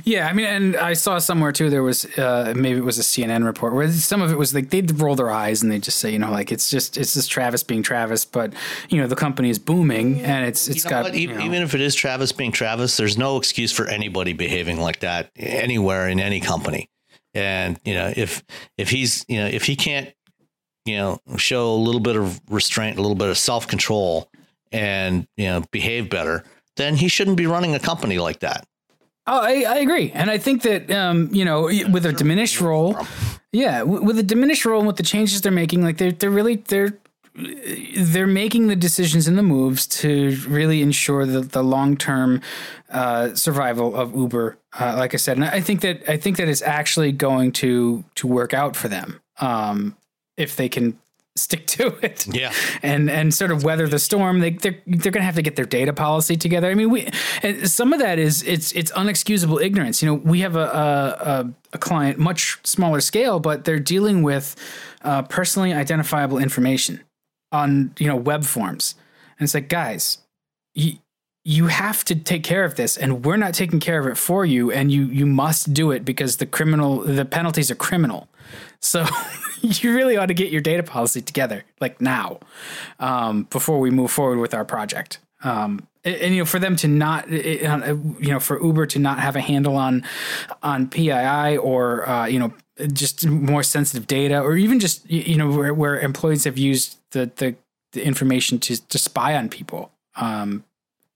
[SPEAKER 2] Yeah, I mean, and I saw somewhere too. There was uh, maybe it was a CNN report where some of it was like they'd roll their eyes and they just say, you know, like it's just it's just Travis being Travis, but you know the company is booming and it's it's
[SPEAKER 3] You
[SPEAKER 2] got you know-
[SPEAKER 3] even if it is Travis being Travis, there's no excuse for anybody behaving like that anywhere in any company. And you know, if if he's you know if he can't you know show a little bit of restraint, a little bit of self control, and you know behave better, then he shouldn't be running a company like that.
[SPEAKER 2] Oh, I, I agree, and I think that um, you know, with a diminished role, yeah, with a diminished role and with the changes they're making, like they're they're really they're they're making the decisions and the moves to really ensure the the long term uh, survival of Uber. Uh, like I said, and I think that I think that it's actually going to to work out for them um, if they can stick to it
[SPEAKER 3] Yeah.
[SPEAKER 2] and and sort of weather the storm. They they're they're gonna have to get their data policy together. I mean, we and some of that is it's it's unexcusable ignorance. You know, we have a a, a, a client much smaller scale, but they're dealing with uh, personally identifiable information on you know web forms, and it's like guys, you you have to take care of this and we're not taking care of it for you and you you must do it because the criminal the penalties are criminal so you really ought to get your data policy together like now um, before we move forward with our project. Um, and, and, you know for them to not it- uh, you know for uber to not have a handle on on pii or uh, you know just more sensitive data or even just you know where, where employees have used the the, the information to to spy on people um,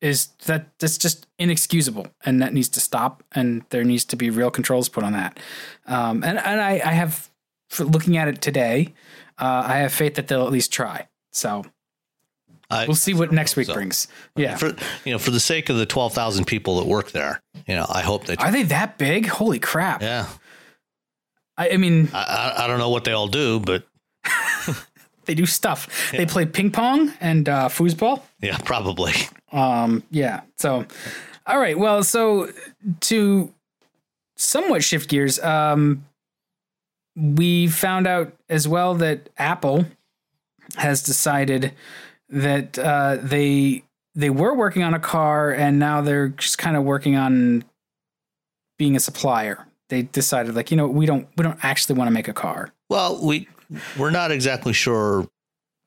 [SPEAKER 2] is that that's just inexcusable and that needs to stop and there needs to be real controls put on that. Um, and and I, I have for looking at it today uh, I have faith that they'll at least try so
[SPEAKER 3] I,
[SPEAKER 2] we'll see what next week
[SPEAKER 3] so.
[SPEAKER 2] brings yeah
[SPEAKER 3] For you know, for the sake of the twelve thousand people that work there, you know, I hope they.
[SPEAKER 2] are they that big holy crap
[SPEAKER 3] yeah,
[SPEAKER 2] I, I mean
[SPEAKER 3] I, I I don't know what they all do, but
[SPEAKER 2] they do stuff they play ping pong and uh, foosball
[SPEAKER 3] yeah, probably.
[SPEAKER 2] Um, yeah. So, all right. Well, so to somewhat shift gears, um, we found out as well that Apple has decided that uh, they they were working on a car and now they're just kind of working on being a supplier. They decided like, you know, we don't we don't actually want to make a car.
[SPEAKER 3] Well, we we're not exactly sure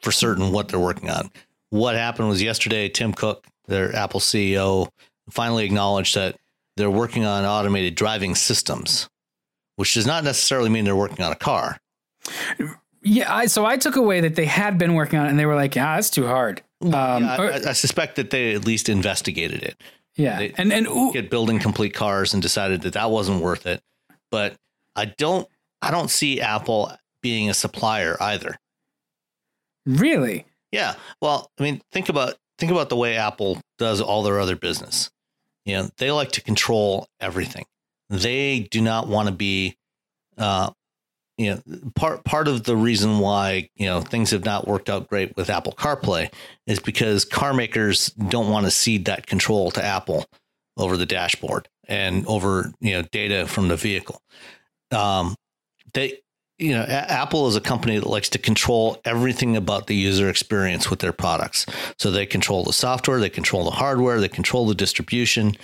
[SPEAKER 3] for certain what they're working on. What happened was yesterday, Tim Cook, their Apple CEO, finally acknowledged that they're working on automated driving systems, which does not necessarily mean they're working on a car.
[SPEAKER 2] Yeah, I, so I took away that they had been working on it and they were like, yeah, that's too hard. Um,
[SPEAKER 3] Yeah,
[SPEAKER 2] or-
[SPEAKER 3] I, I suspect that they at least investigated it.
[SPEAKER 2] Yeah,
[SPEAKER 3] They-
[SPEAKER 2] and and ooh,
[SPEAKER 3] Get building complete cars and decided that that wasn't worth it. But I don't, I don't see Apple being a supplier either.
[SPEAKER 2] really,
[SPEAKER 3] Yeah. Well, I mean, think about think about the way Apple does all their other business. You know, they like to control everything. They do not want to be, uh, you know, part part of the reason why you know things have not worked out great with Apple CarPlay is because car makers don't want to cede that control to Apple over the dashboard and over you know data from the vehicle. Um, they you know, Apple is a company that likes to control everything about the user experience with their products. So they control the software, they control the hardware, they control the distribution.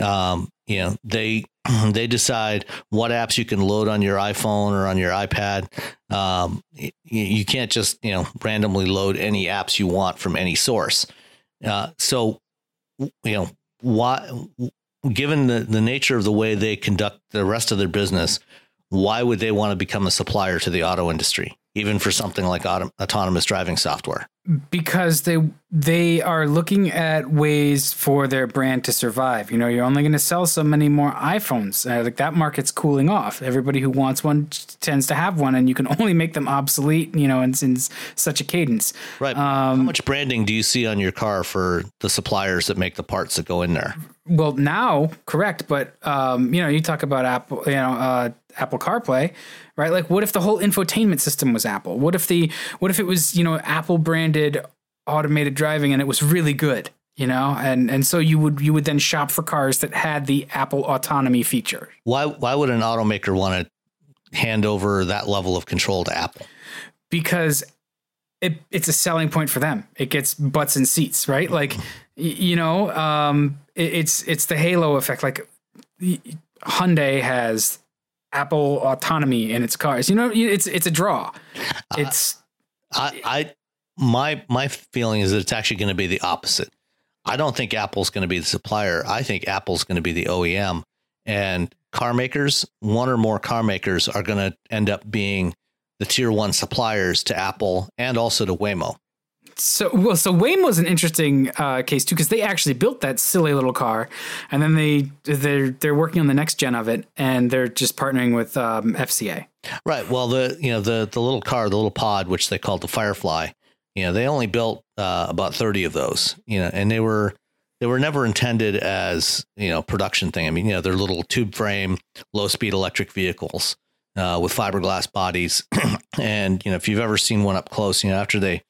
[SPEAKER 3] Um, you know, they they decide what apps you can load on your iPhone or on your iPad. Um, you, you can't just you know randomly load any apps you want from any source. Uh, so you know why given the, the nature of the way they conduct the rest of their business why would they want to become a supplier to the auto industry, even for something like auto- autonomous driving software?
[SPEAKER 2] because they they are looking at ways for their brand to survive. You know, you're only going to sell so many more iPhones. Uh, like that market's cooling off. Everybody who wants one tends to have one, and you can only make them obsolete. You know, in, in such a cadence.
[SPEAKER 3] Right.
[SPEAKER 2] Um,
[SPEAKER 3] How much branding do you see on your car for the suppliers that make the parts that go in there?
[SPEAKER 2] Well, now, correct, but um, you know, you talk about Apple, you know, uh, Apple CarPlay, right? Like, what if the whole infotainment system was Apple? What if the, what if it was, you know, Apple branded automated driving and it was really good, you know, and and so you would you would then shop for cars that had the Apple autonomy feature.
[SPEAKER 3] Why why would an automaker want to hand over that level of control to Apple?
[SPEAKER 2] Because it, it's a selling point for them. It gets butts and seats, right? Like, y- you know, um, it, it's it's the halo effect. Like, Hyundai has Apple autonomy in its cars. You know, it's it's a draw. Uh, it's
[SPEAKER 3] I, I my my feeling is that it's actually going to be the opposite. I don't think Apple's going to be the supplier. I think Apple's going to be the OEM, and car makers, one or more car makers, are going to end up being the tier one suppliers to Apple and also to Waymo.
[SPEAKER 2] So well. So Waymo's an interesting uh, case too because they actually built that silly little car, and then they they're they're working on the next gen of it, and they're just partnering with um, FCA.
[SPEAKER 3] Right. Well, the you know the the little car, the little pod, which they called the Firefly, you know, they only built uh, about thirty of those. You know, and they were they were never intended as you know production thing. I mean, you know, they're little tube frame, low speed electric vehicles uh, with fiberglass bodies. and you know, if you've ever seen one up close, you know, after they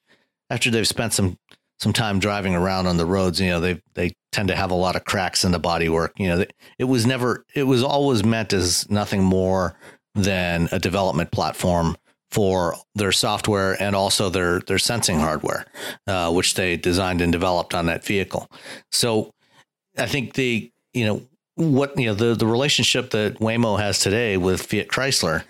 [SPEAKER 3] after they've spent some some time driving around on the roads, you know, they they tend to have a lot of cracks in the bodywork. You know, it was never it was always meant as nothing more than a development platform for their software and also their their sensing hardware, uh, which they designed and developed on that vehicle. So, I think the you know what you know the the relationship that Waymo has today with Fiat Chrysler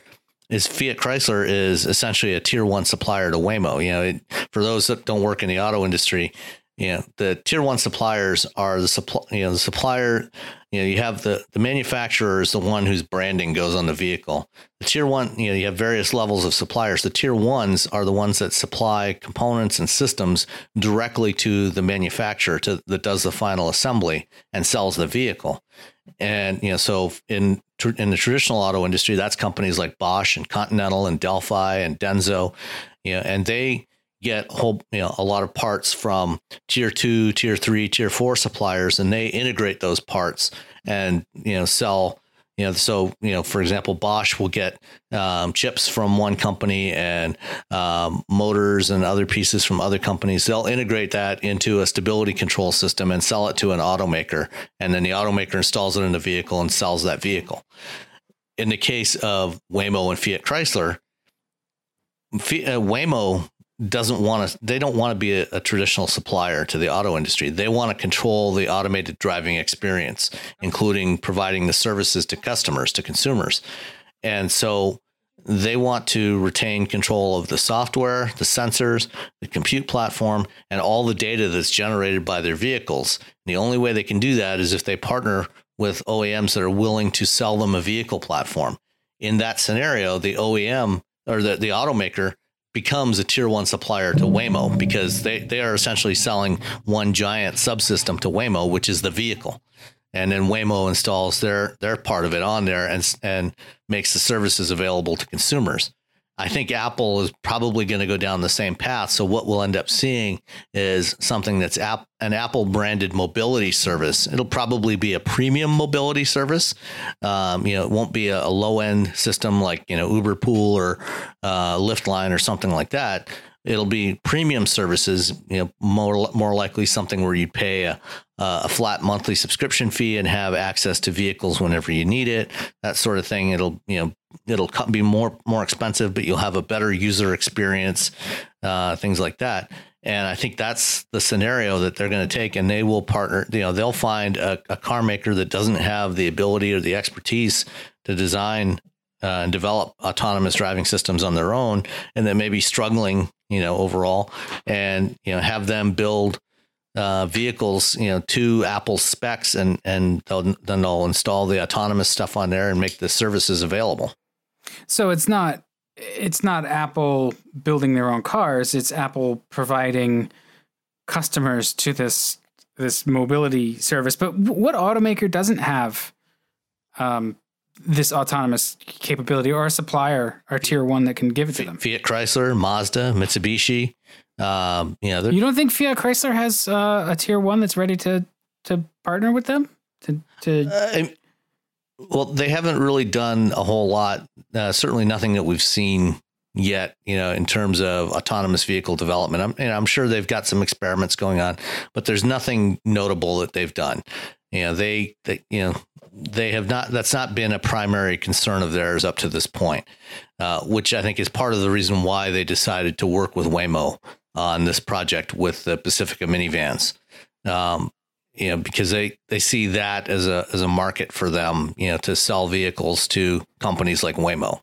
[SPEAKER 3] is Fiat Chrysler is essentially a tier one supplier to Waymo. You know, it, for those that don't work in the auto industry, you know, the tier one suppliers are the supply, you know, the supplier, you know, you have the, the manufacturer is the one whose branding goes on the vehicle. The tier one, you know, you have various levels of suppliers. The tier ones are the ones that supply components and systems directly to the manufacturer to, that does the final assembly and sells the vehicle. And, you know, so in, in the traditional auto industry, that's companies like Bosch and Continental and Delphi and Denso, you know, and they, get whole you know a lot of parts from tier two tier three tier four suppliers and they integrate those parts and you know sell you know so you know for example bosch will get um, chips from one company and um, motors and other pieces from other companies. They'll integrate that into a stability control system and sell it to an automaker and then the automaker installs it in the vehicle and sells that vehicle. In the case of waymo and fiat chrysler uh, Waymo doesn't want to they don't want to be a, a, traditional supplier to the auto industry. They want to control the automated driving experience including providing the services to customers to consumers. And so they want to retain control of the software the sensors the compute platform and all the data that's generated by their vehicles. The only way they can do that is if they partner with OEMs that are willing to sell them a vehicle platform. In that scenario the OEM or the, the automaker becomes a tier one supplier to Waymo because they, they are essentially selling one giant subsystem to Waymo, which is the vehicle. And then Waymo installs their their part of it on there and and makes the services available to consumers. I think Apple is probably going to go down the same path. So what we'll end up seeing is something that's app, an Apple branded mobility service. It'll probably be a premium mobility service. Um, you know, it won't be a, a, low end system like you know Uber Pool or uh, Lyft Line or something like that. It'll be premium services. You know, more more likely something where you pay a, a flat monthly subscription fee and have access to vehicles whenever you need it. That sort of thing. It'll you know it'll be more more expensive, but you'll have a better user experience, uh, things like that. And I think that's the scenario that they're going to take, and they will partner. You know, they'll find a, a car maker that doesn't have the ability or the expertise to design uh, and develop autonomous driving systems on their own, and that may be struggling, you know, overall, and you know, have them build uh, vehicles, you know, to Apple specs, and and they'll, then they'll install the autonomous stuff on there and make the services available.
[SPEAKER 2] So it's not it's not Apple building their own cars. It's Apple providing customers to this this mobility service. But what automaker doesn't have um, this autonomous capability, or a supplier, or tier one that can give it to them?
[SPEAKER 3] Fiat Chrysler, Mazda, Mitsubishi. Um, you know,
[SPEAKER 2] you don't think Fiat Chrysler has uh, a tier one that's ready to to partner with them to to. Uh,
[SPEAKER 3] well, they haven't really done a whole lot. Uh, certainly, nothing that we've seen yet. You know, in terms of autonomous vehicle development, I'm, you know, I'm sure they've got some experiments going on, but there's nothing notable that they've done. You know, they, they, you know, they have not. That's not been a primary concern of theirs up to this point, uh, which I think is part of the reason why they decided to work with Waymo on this project with the Pacifica minivans. Um, you know, because they, they see that as a as a market for them, you know, to sell vehicles to companies like Waymo.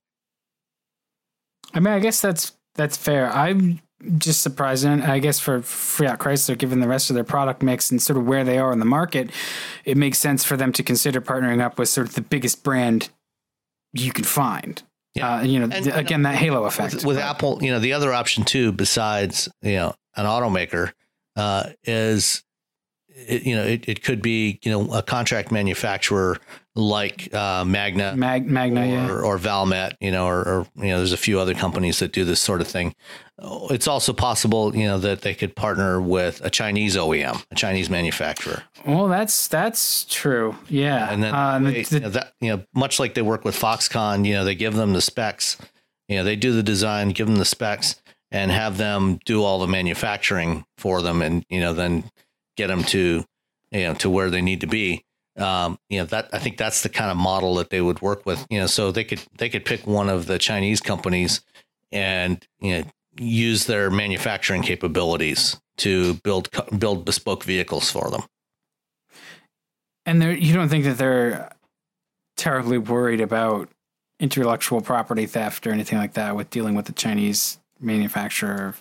[SPEAKER 2] I mean, I guess that's that's fair. I'm just surprising, I guess for Fiat Chrysler, given the rest of their product mix and sort of where they are in the market, it makes sense for them to consider partnering up with sort of the biggest brand you can find. Yeah. Uh, you know, and, again, that halo effect
[SPEAKER 3] with, with Apple. You know, the other option too, besides you know an automaker, uh, is it, you know, it, it could be, you know, a contract manufacturer like uh, Magna,
[SPEAKER 2] Mag, Magna,
[SPEAKER 3] or,
[SPEAKER 2] yeah.
[SPEAKER 3] or Valmet, you know, or, or, you know, there's a few other companies that do this sort of thing. It's also possible, you know, that they could partner with a Chinese OEM, a Chinese manufacturer.
[SPEAKER 2] Well, that's that's true, yeah.
[SPEAKER 3] And then uh, they, the, you, know, that, you know, much like they work with Foxconn, you know, they give them the specs, you know, they do the design, give them the specs, and have them do all the manufacturing for them, and you know, then get them to you know to where they need to be um, you know that I think that's the kind of model that they would work with. You know, so they could they could pick one of the Chinese companies and you know use their manufacturing capabilities to build build bespoke vehicles for them.
[SPEAKER 2] And you don't think that they're terribly worried about intellectual property theft or anything like that with dealing with the Chinese manufacturer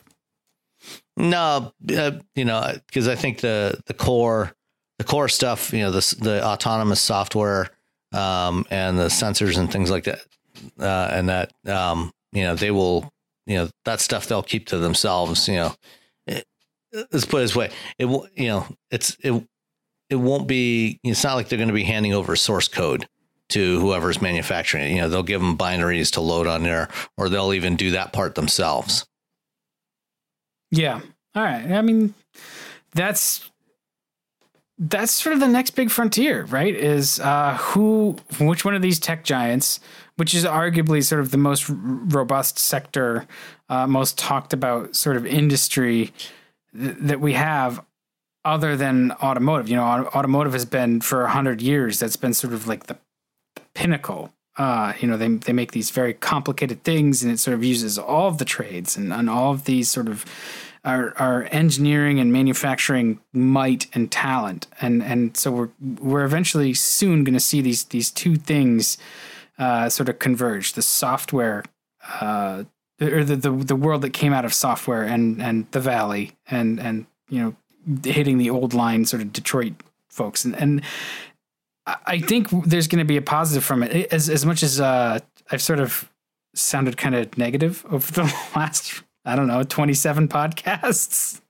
[SPEAKER 3] no, uh, you know, because I think the the core the core stuff, you know, the the autonomous software um, and the sensors and things like that, uh, and that um, you know they will, you know, that stuff they'll keep to themselves. You know, it, let's put it this way: it will, you know, it's it it won't be. It's not like they're going to be handing over source code to whoever's manufacturing it. You know, they'll give them binaries to load on there, or they'll even do that part themselves.
[SPEAKER 2] Yeah. All right. I mean, that's that's sort of the next big frontier, right? Is uh, who, which one of these tech giants, which is arguably sort of the most r- robust sector, uh, most talked about sort of industry th- that we have, other than automotive. You know, automotive has been for a hundred years. That's been sort of like the, the pinnacle. Uh, you know, they they make these very complicated things, and it sort of uses all of the trades and, and all of these sort of our, our engineering and manufacturing might and talent, and and so we're we're eventually soon going to see these these two things uh, sort of converge: the software, uh, or the, the the world that came out of software, and and the valley, and and you know hitting the old line sort of Detroit folks, and and I think there's going to be a positive from it. As as much as uh, I've sort of sounded kind of negative over the last I don't know, 27 podcasts.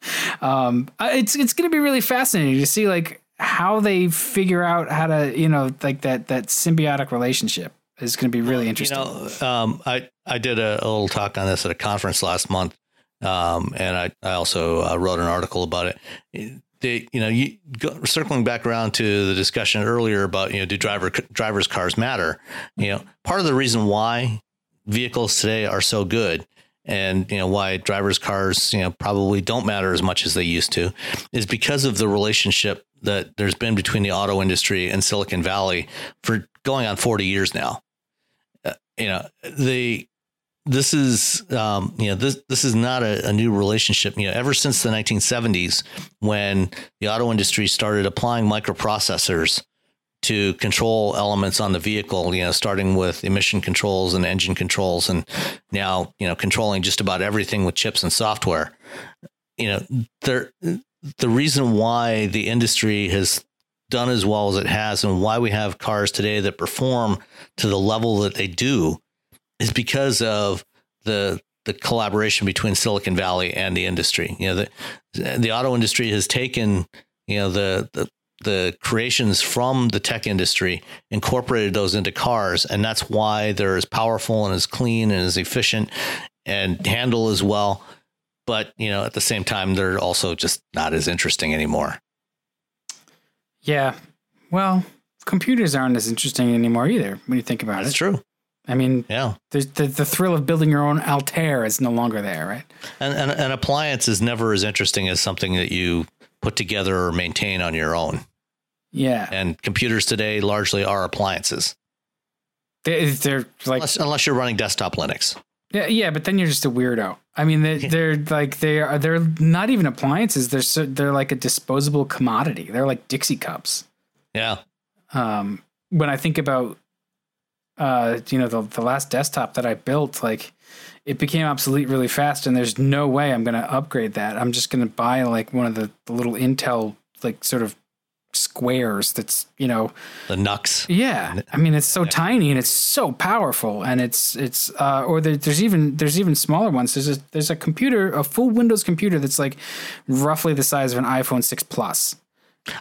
[SPEAKER 2] Um, it's it's going to be really fascinating to see like how they figure out how to, you know, like that that symbiotic relationship is going to be really interesting.
[SPEAKER 3] You know, um, I I did a, a, little talk on this at a conference last month, um, and I I also uh, wrote an article about it. You know, you go, circling back around to the discussion earlier about you know, do driver drivers cars matter? You know, part of the reason why vehicles today are so good and you know why drivers cars you know probably don't matter as much as they used to is because of the relationship that there's been between the auto industry and Silicon Valley for going on 40 years now. Uh, you know, the this is um, you know this this is not a, a, new relationship. You know, ever since the 1970s, when the auto industry started applying microprocessors to control elements on the vehicle, you know, starting with emission controls and engine controls, and now you know controlling just about everything with chips and software. You know, there the reason why the industry has done as well as it has and why we have cars today that perform to the level that they do is because of the the collaboration between Silicon Valley and the industry. You know, the the auto industry has taken, you know, the the the creations from the tech industry, incorporated those into cars, and that's why they're as powerful and as clean and as efficient and handle as well. But you know at the same time they're also just not as interesting anymore.
[SPEAKER 2] Yeah. Well computers aren't as interesting anymore either when you think about
[SPEAKER 3] That's
[SPEAKER 2] it.
[SPEAKER 3] that's true
[SPEAKER 2] I mean,
[SPEAKER 3] yeah,
[SPEAKER 2] the, the, the thrill of building your own Altair is no longer there, right?
[SPEAKER 3] And, and an appliance is never as interesting as something that you put together or maintain on your own.
[SPEAKER 2] Yeah.
[SPEAKER 3] And computers today largely are appliances.
[SPEAKER 2] They, are like
[SPEAKER 3] unless, unless, you're running desktop Linux.
[SPEAKER 2] Yeah, yeah, but then you're just a weirdo. I mean, they, they're like they are. They're not even appliances. They're so, they're like a disposable commodity. They're like Dixie cups.
[SPEAKER 3] Yeah.
[SPEAKER 2] Um, when I think about, uh, you know, the the last desktop that I built, like it became obsolete really fast, and there's no way I'm going to upgrade that. I'm just going to buy like one of the, the little Intel like sort of squares that's you know
[SPEAKER 3] the NUCs.
[SPEAKER 2] yeah. I mean it's so tiny and it's so powerful and it's it's uh, or there, there's even there's even smaller ones. There's a there's a computer a full windows computer that's like roughly the size of an iphone 6 plus.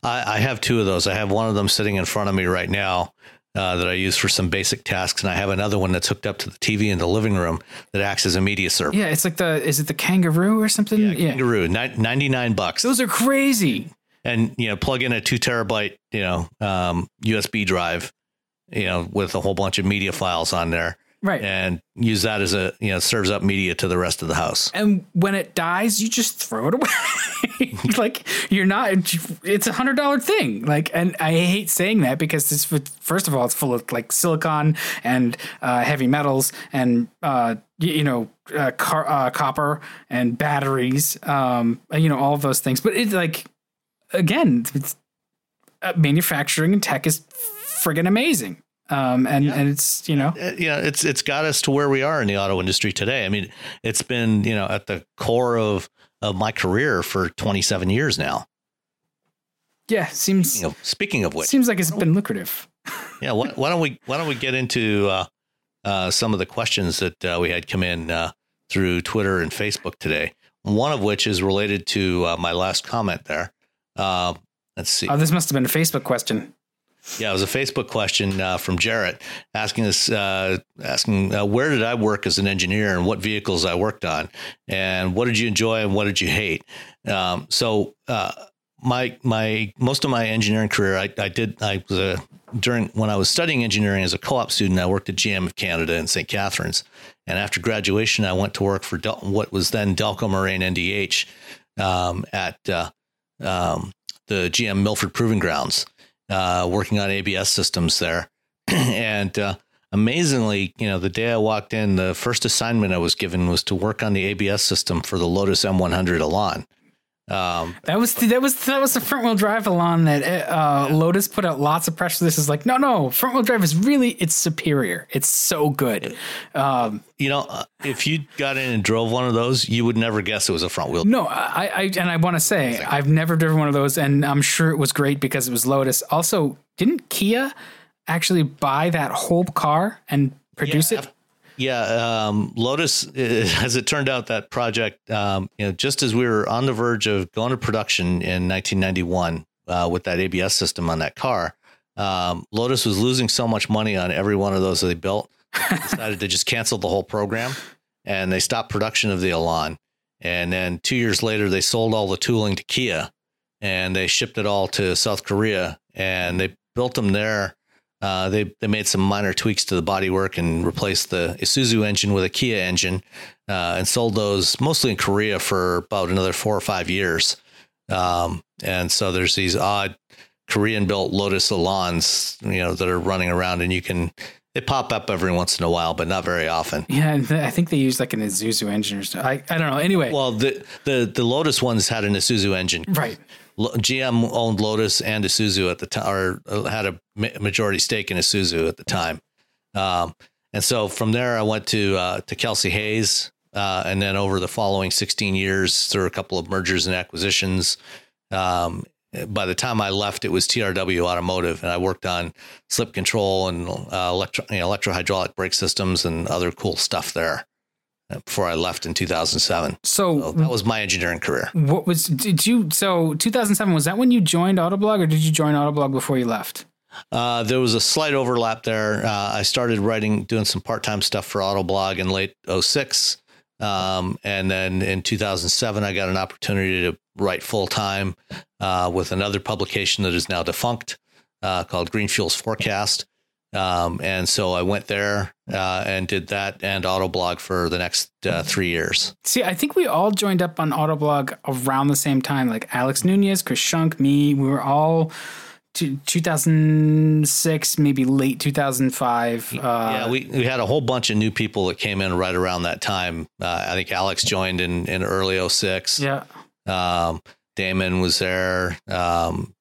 [SPEAKER 3] I, I have two of those. I have one of them sitting in front of me right now uh, that I use for some basic tasks, and I have another one that's hooked up to the TV in the living room that acts as a media server.
[SPEAKER 2] Yeah, it's like the is it the Kangaroo or something?
[SPEAKER 3] Yeah, Kangaroo, yeah. ninety nine bucks.
[SPEAKER 2] Those are crazy
[SPEAKER 3] and you know plug in a two terabyte you know um, USB drive, you know with a whole bunch of media files on there,
[SPEAKER 2] right?
[SPEAKER 3] And use that as a you know serves up media to the rest of the house.
[SPEAKER 2] And when it dies, you just throw it away. like you're not. It's a hundred dollar thing. Like, and I hate saying that because it's first of all it's full of like silicon and uh, heavy metals and uh, you know uh, car, uh, copper and batteries um you know all of those things but it's like again, uh, manufacturing and tech is friggin' amazing. Um, and, yeah. and it's, you know,
[SPEAKER 3] uh, yeah, it's, it's got us to where we are in the auto industry today. I mean, it's been, you know, at the core of, of my career for 27 years now.
[SPEAKER 2] Yeah. Seems,
[SPEAKER 3] speaking of, speaking of which,
[SPEAKER 2] seems like it's been lucrative.
[SPEAKER 3] yeah. Why, why, don't we, why don't we get into, uh, uh, some of the questions that uh, we had come in uh, through Twitter and Facebook today. One of which is related to uh, my last comment there. Uh, let's see.
[SPEAKER 2] Oh, this must have been a Facebook question.
[SPEAKER 3] Yeah, it was a Facebook question uh, from Jarrett asking us, uh, asking uh, where did I work as an engineer and what vehicles I worked on, and what did you enjoy and what did you hate. Um, so uh, my my most of my engineering career, I, I did I was a during when I was studying engineering as a co-op student, I worked at GM of Canada in St. Catharines, and after graduation, I went to work for Del- what was then Delco Moraine NDH um, at uh, um, the GM Milford Proving Grounds, uh, working on ABS systems there. and uh, amazingly, you know, the day I walked in, the first assignment I was given was to work on the ABS system for the Lotus M100 Elan.
[SPEAKER 2] Um, that was that was that was the front wheel drive Elan that uh, Lotus put out lots of pressure. This is like no no front wheel drive is really it's superior. It's so good. Um,
[SPEAKER 3] you know, uh, if you got in and drove one of those, you would never guess it was a front wheel.
[SPEAKER 2] No, I, I and I want to say I've never driven one of those, and I'm sure it was great because it was Lotus. Also, didn't Kia actually buy that whole car and produce yeah, it?
[SPEAKER 3] Yeah, um, Lotus, as it turned out, that project, um, you know, just as we were on the verge of going to production in 1991 uh, with that ABS system on that car, Um, Lotus was losing so much money on every one of those that they built, they decided to just cancel the whole program, and they stopped production of the Elan. And then two years later, they sold all the tooling to Kia, and they shipped it all to South Korea, and they built them there. Uh, they they made some minor tweaks to the bodywork and replaced the Isuzu engine with a Kia engine, uh, and sold those mostly in Korea for about another four or five years. Um, and so there's these odd Korean built Lotus Elans, you know, that are running around and you can, they pop up every once in a while, but not very often.
[SPEAKER 2] Yeah. I think they use like an Isuzu engine or something. I, I don't know. Anyway.
[SPEAKER 3] Well, the, the, the Lotus ones had an Isuzu engine.
[SPEAKER 2] Right.
[SPEAKER 3] GM owned Lotus and Isuzu at the time, or uh, had a majority stake in Isuzu at the time. Um, and so from there, I went to uh, to Kelsey Hayes, uh, and then over the following 16 years, through a couple of mergers and acquisitions, um, by the time I left, it was TRW Automotive, and I worked on slip control and uh, electro, you know, electro hydraulic brake systems and other cool stuff there. Uh, before I left in 2007,
[SPEAKER 2] so,
[SPEAKER 3] so that was my engineering career.
[SPEAKER 2] What was did you? So 2007 was that when you joined Autoblog, or did you join Autoblog before you left?
[SPEAKER 3] Uh, there was a slight overlap there. Uh, I started writing, doing some part time stuff for Autoblog in late 06. Um, and then in 2007, I got an opportunity to write full time uh, with another publication that is now defunct uh, called Green Fuels Forecast. Um, and so I went there uh, and did that and Autoblog for the next uh, three years.
[SPEAKER 2] See, I think we all joined up on Autoblog around the same time, like Alex Nunez, Chris Shunk, me. We were all 2006, maybe late 2005. Uh,
[SPEAKER 3] yeah, we, we had a whole bunch of new people that came in right around that time. Uh, I think Alex joined in, in early 06.
[SPEAKER 2] Yeah.
[SPEAKER 3] Um, Damon was there. Um,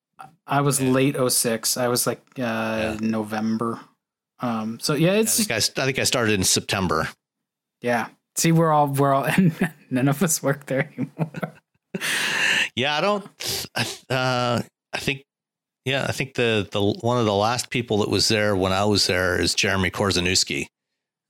[SPEAKER 2] I was late 06. I was like uh, yeah. November. Um, so yeah, it's.
[SPEAKER 3] Yeah, I, think I, I think I started in September.
[SPEAKER 2] Yeah. See, we're all we're all, and none of us work there anymore.
[SPEAKER 3] yeah, I don't. Uh, I think yeah, I think the the one of the last people that was there when I was there is Jeremy Korzeniowski.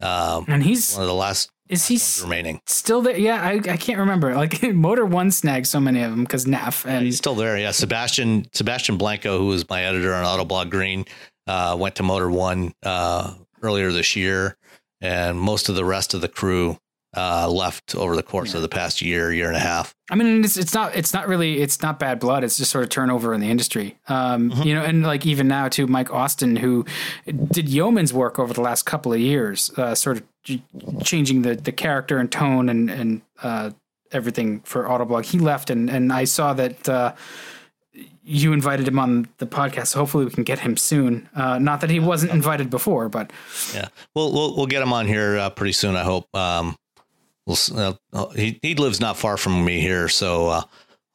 [SPEAKER 2] Um, and he's
[SPEAKER 3] one of the last.
[SPEAKER 2] Is he
[SPEAKER 3] remaining
[SPEAKER 2] still there? Yeah, I, I can't remember. Like Motor One snagged so many of them because NAF and
[SPEAKER 3] yeah, he's still there. Yeah, Sebastian Sebastian Blanco, who was my editor on Autoblog Green, uh, went to Motor One uh, earlier this year, and most of the rest of the crew uh, left over the course yeah. of the past year, year and a half.
[SPEAKER 2] I mean, it's it's not it's not really it's not bad blood. It's just sort of turnover in the industry. Um, mm-hmm. You know, and like even now too, Mike Austin, who did yeoman's work over the last couple of years, uh, sort of changing the the character and tone and and uh, everything for Autoblog. He left, and and I saw that. Uh, you invited him on the podcast. So hopefully, we can get him soon. Uh, not that he wasn't invited before, but
[SPEAKER 3] yeah, we'll we'll we'll get him on here uh, pretty soon. I hope. Um, we'll, uh, he he lives not far from me here, so uh,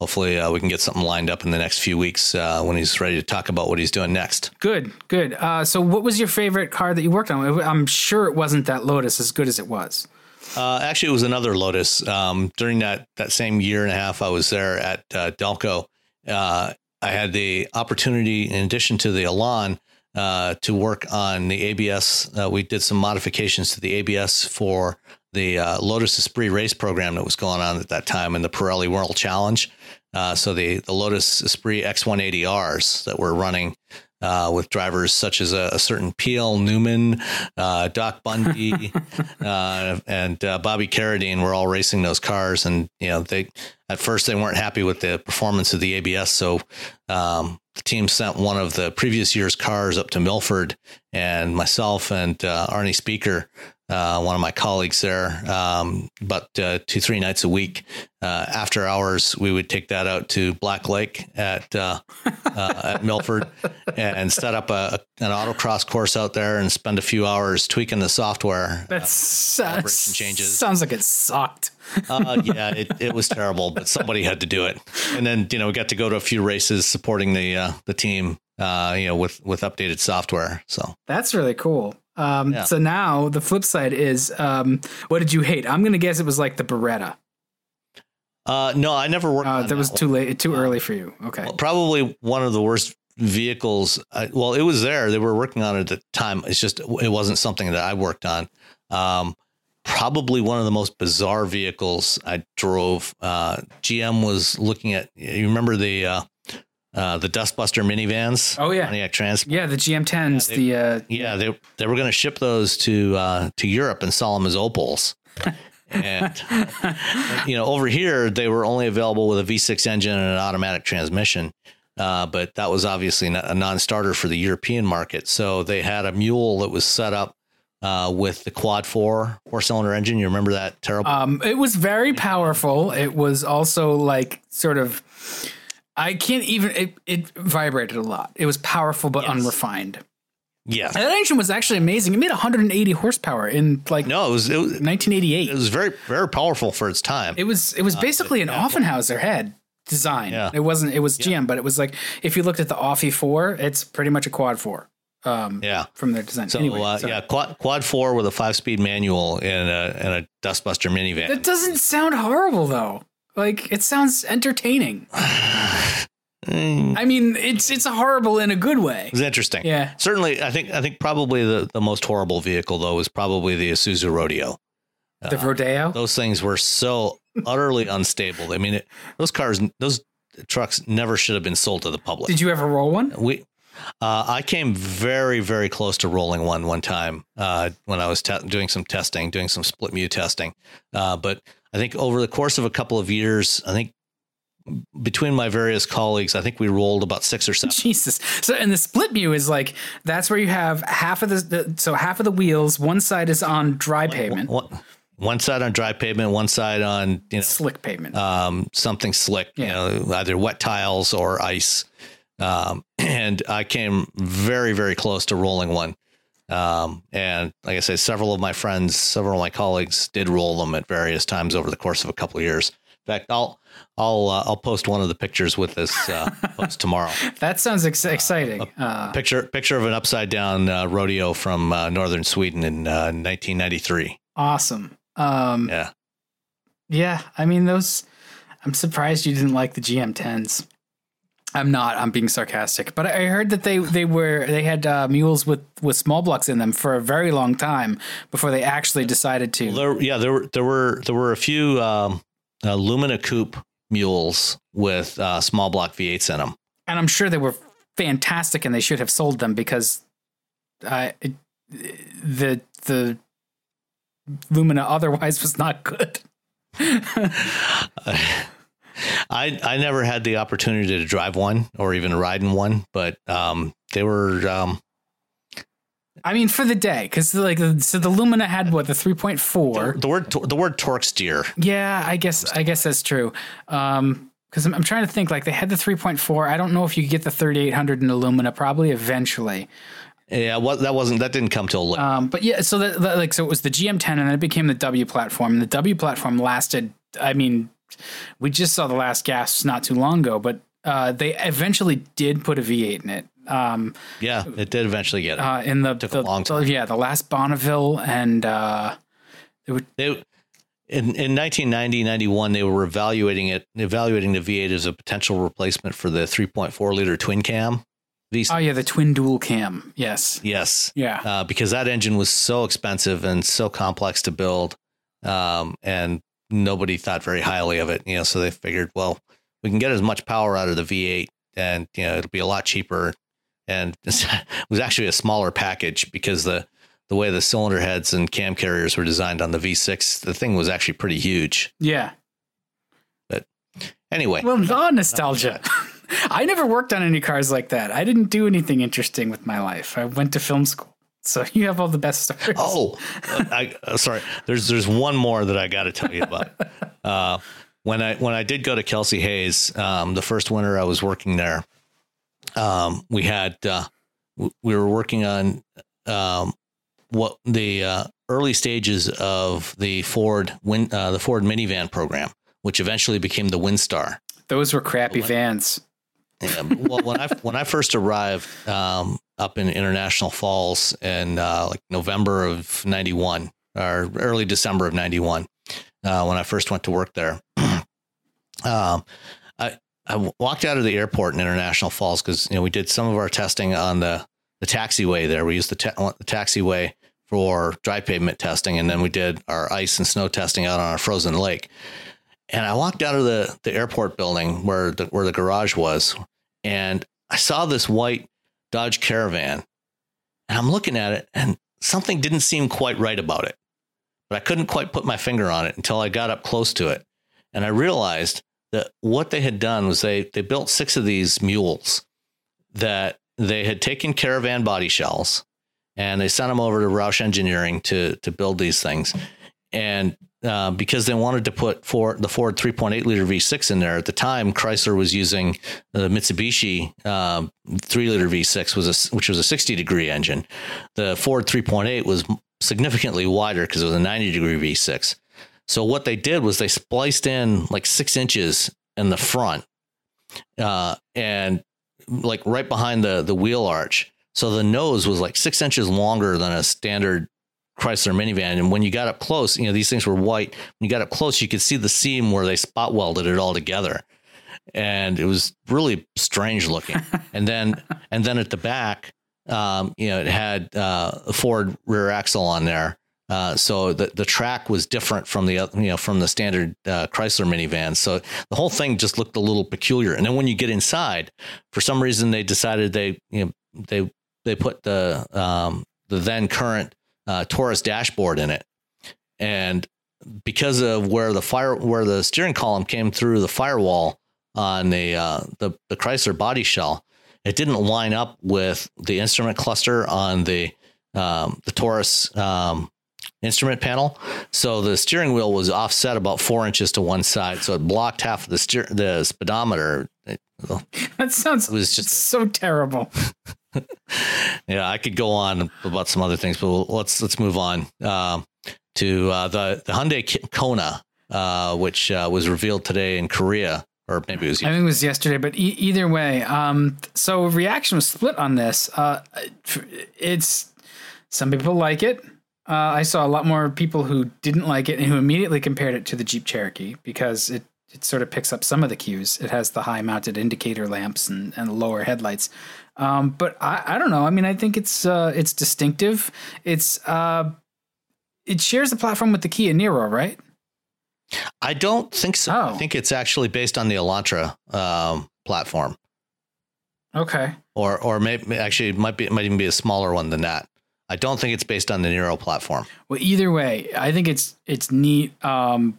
[SPEAKER 3] hopefully uh, we can get something lined up in the next few weeks uh, when he's ready to talk about what he's doing next.
[SPEAKER 2] Good, good. Uh, so, what was your favorite car that you worked on? I'm sure it wasn't that Lotus, as good as it was.
[SPEAKER 3] Uh, actually, it was another Lotus. Um, during that that same year and a half I was there at Delco, I had the opportunity, in addition to the Elan, uh, to work on the ABS. Uh, we did some modifications to the ABS for the uh, Lotus Esprit race program that was going on at that time in the Pirelli World Challenge. Uh, so the the Lotus Esprit X180Rs that were running uh, with drivers such as a, a certain P.L. Newman, uh, Doc Bundy, uh, and uh, Bobby Carradine were all racing those cars. And you know, they at first they weren't happy with the performance of the ABS, so um, the team sent one of the previous year's cars up to Milford, and myself and uh, Arnie Speaker uh, one of my colleagues there, um, but uh, two three nights a week. Uh, after hours, we would take that out to Black Lake at uh, uh, at Milford and set up a, an autocross course out there and spend a few hours tweaking the software.
[SPEAKER 2] That's uh, changes. Sounds like it sucked.
[SPEAKER 3] yeah, it, it was terrible, but somebody had to do it. And then you know we got to go to a few races supporting the the team. you know, with with updated software. So
[SPEAKER 2] that's really cool. Um, yeah. So now the flip side is, um, what did you hate? I'm gonna guess it was like the Beretta.
[SPEAKER 3] Uh, no, I never worked.
[SPEAKER 2] Uh, that was too late, too early for you. Okay,
[SPEAKER 3] well, probably one of the worst vehicles. I, well, it was there; they were working on it at the time. It's just it wasn't something that I worked on. Um, probably one of the most bizarre vehicles I drove. Uh, GM was looking at. You remember the uh, the Dustbuster minivans.
[SPEAKER 2] Oh, yeah.
[SPEAKER 3] Pontiac Trans.
[SPEAKER 2] Yeah, the GM10s.
[SPEAKER 3] they-
[SPEAKER 2] the uh,
[SPEAKER 3] Yeah, they they were going to ship those to uh, to Europe and sell them as Opels. and you know, over here they were only available with a V6 engine and an automatic transmission. Uh, but that was obviously a non-starter for the European market. So they had a mule that was set up uh, with the quad four four-cylinder engine. You remember that terrible?
[SPEAKER 2] Um, it was very powerful. It was also like sort of, I can't even. It, it vibrated a lot. It was powerful but unrefined.
[SPEAKER 3] yeah.
[SPEAKER 2] And that engine was actually amazing. It made 180 horsepower in like
[SPEAKER 3] No, it was it, was-
[SPEAKER 2] 1988.
[SPEAKER 3] it was very very powerful for its time.
[SPEAKER 2] It was it was basically an Offenhauser head design.
[SPEAKER 3] Yeah.
[SPEAKER 2] It wasn't it was GM, but it was like if you looked at the Offie four, it's pretty much a quad four. Um,
[SPEAKER 3] yeah.
[SPEAKER 2] from their design.
[SPEAKER 3] So
[SPEAKER 2] anyway,
[SPEAKER 3] uh,
[SPEAKER 2] sorry.
[SPEAKER 3] yeah, quad quad four with a five-speed manual and a and a Dustbuster minivan.
[SPEAKER 2] that doesn't sound horrible though. Like it sounds entertaining.
[SPEAKER 3] Mm.
[SPEAKER 2] I mean, it's it's a horrible in a good way.
[SPEAKER 3] It was interesting.
[SPEAKER 2] Yeah.
[SPEAKER 3] Certainly, I think I think probably the, the most horrible vehicle though is probably the Isuzu Rodeo.
[SPEAKER 2] The Rodeo.
[SPEAKER 3] Those things were so utterly unstable. I mean, it, those cars, those trucks never should have been sold to the public.
[SPEAKER 2] Did you ever roll one?
[SPEAKER 3] we, uh, I came very very close to rolling one one time uh, when I was te- doing some testing, doing some split mu testing. Uh, but I think over the course of a couple of years, I think between my various colleagues, I think we rolled about six or seven.
[SPEAKER 2] Jesus. So, and the split mu is like that's where you have half of the, the so half of the wheels. One side is on dry pavement,
[SPEAKER 3] One, one side on dry pavement, one side on you know
[SPEAKER 2] slick pavement.
[SPEAKER 3] um, something slick, you
[SPEAKER 2] Yeah.
[SPEAKER 3] know, either wet tiles or ice. Um, and I came very, very close to rolling one. Um, and like I say, several of my friends, several of my colleagues did roll them at various times over the course of a couple of years. In fact, I'll I'll uh, I'll post one of the pictures with this uh, post tomorrow.
[SPEAKER 2] that sounds ex- exciting. Uh,
[SPEAKER 3] Picture picture of an upside down uh, rodeo from uh, northern Sweden in uh, 1993.
[SPEAKER 2] awesome. Um,
[SPEAKER 3] Yeah.
[SPEAKER 2] Yeah, I mean those. I'm surprised you didn't like the GM10s. I'm not. I'm being sarcastic, but I heard that they they were they had uh, mules with with small blocks in them for a very long time before they actually decided to.
[SPEAKER 3] There, yeah, there were there were there were a few um, uh, Lumina Coupe mules with uh, small block V8s in them.
[SPEAKER 2] and I'm sure they were fantastic, and they should have sold them because uh, it, the the Lumina otherwise was not good.
[SPEAKER 3] I I never had the opportunity to drive one or even ride in one, but um, they were um,
[SPEAKER 2] I mean, for the day, because like so the Lumina had what the 3.4.
[SPEAKER 3] the word the word torque steer.
[SPEAKER 2] Yeah, I guess I guess that's true. Um, because I'm, I'm trying to think like they had the 3.4. I don't know if you could get the 3800 in a Lumina. Probably eventually.
[SPEAKER 3] Yeah, what that wasn't that didn't come till late.
[SPEAKER 2] Um, but yeah, so that, that like so it was the GM10 and then it became the W platform. And the W platform lasted. I mean, we just saw the last gasps not too long ago, but uh, they eventually did put a V8 in it. Um,
[SPEAKER 3] yeah, it did eventually get it.
[SPEAKER 2] uh, in the,
[SPEAKER 3] Took a
[SPEAKER 2] the-
[SPEAKER 3] long
[SPEAKER 2] the-
[SPEAKER 3] time.
[SPEAKER 2] yeah, the last Bonneville and uh, it would
[SPEAKER 3] they, in in 1990 91 they were evaluating it evaluating the V8 as a potential replacement for the 3.4 liter twin cam. V
[SPEAKER 2] oh yeah, the twin dual cam. Yes.
[SPEAKER 3] yes.
[SPEAKER 2] Yeah.
[SPEAKER 3] uh, because that engine was so expensive and so complex to build, um, and nobody thought very highly of it. You know, so they figured, well, we can get as much power out of the V8, and you know, it'll be a lot cheaper. And it was actually a smaller package because the the way the cylinder heads and cam carriers were designed on the V6, the thing was actually pretty huge.
[SPEAKER 2] Yeah.
[SPEAKER 3] But anyway,
[SPEAKER 2] Well, oh, nostalgia. I never worked on any cars like that. I didn't do anything interesting with my life. I went to film school. So you have all the best stories.
[SPEAKER 3] Oh, uh, I uh, sorry. There's there's one more that I got to tell you about. Uh, when I when I did go to Kelsey Hayes, um, the first winter I was working there, um, we had uh, w- we were working on um, what the uh, early stages of the Ford win, uh, the Ford minivan program, which eventually became the Windstar.
[SPEAKER 2] Those were crappy vans.
[SPEAKER 3] Yeah, well, when I when I first arrived um, up in International Falls in uh, like November of '91 or early December of '91, uh, when I first went to work there, um, I I walked out of the airport in International Falls because you know we did some of our testing on the the taxiway there. We used the, ta- the taxiway for dry pavement testing, and then we did our ice and snow testing out on our frozen lake. And I walked out of the, the airport building where the where the garage was, and I saw this white Dodge Caravan, and I'm looking at it, and something didn't seem quite right about it. But I couldn't quite put my finger on it until I got up close to it, and I realized that what they had done was they they built six of these mules that they had taken caravan body shells and they sent them over to Roush Engineering to to build these things. And uh, because they wanted to put the Ford 3.8 liter V6 in there at the time, Chrysler was using the Mitsubishi uh, three liter V6 was a, which was a 60 degree engine. The Ford 3.8 was significantly wider because it was a 90 degree V6. So what they did was they spliced in like six inches in the front, uh, and like right behind the the wheel arch. So the nose was like six inches longer than a standard Chrysler minivan. And when you got up close, you know, these things were white. When you got up close, you could see the seam where they spot welded it all together. And it was really strange looking. and then, and then at the back, um, you know, it had uh, a Ford rear axle on there. Uh, so the the track was different from the you know from the standard uh, Chrysler minivan. So the whole thing just looked a little peculiar. And then when you get inside, for some reason they decided they you know they they put the um, the then current uh, Taurus dashboard in it, and because of where the fire where the steering column came through the firewall on the uh, the the Chrysler body shell, it didn't line up with the instrument cluster on the um, the Taurus um, instrument panel. So the steering wheel was offset about four inches to one side, so it blocked half of the steer the speedometer. It,
[SPEAKER 2] that sounds it was just so terrible.
[SPEAKER 3] yeah, I could go on about some other things, but let's let's move on uh, to uh, the the Hyundai Kona, uh, which uh, was revealed today in Korea, or maybe it was. Yesterday.
[SPEAKER 2] I think it was yesterday, but e- either way, um, so reaction was split on this. Uh, it's some people like it. Uh, I saw a lot more people who didn't like it and who immediately compared it to the Jeep Cherokee because it it sort of picks up some of the cues. It has the high mounted indicator lamps and, and lower headlights. Um, but I, I don't know. I mean, I think it's uh, it's distinctive. It's uh, it shares the platform with the Kia Niro, right?
[SPEAKER 3] I don't think so. Oh. I think it's actually based on the Elantra um, platform.
[SPEAKER 2] Okay.
[SPEAKER 3] Or or maybe actually it might be it might even be a smaller one than that. I don't think it's based on the Niro platform.
[SPEAKER 2] Well, either way, I think it's it's neat. Um,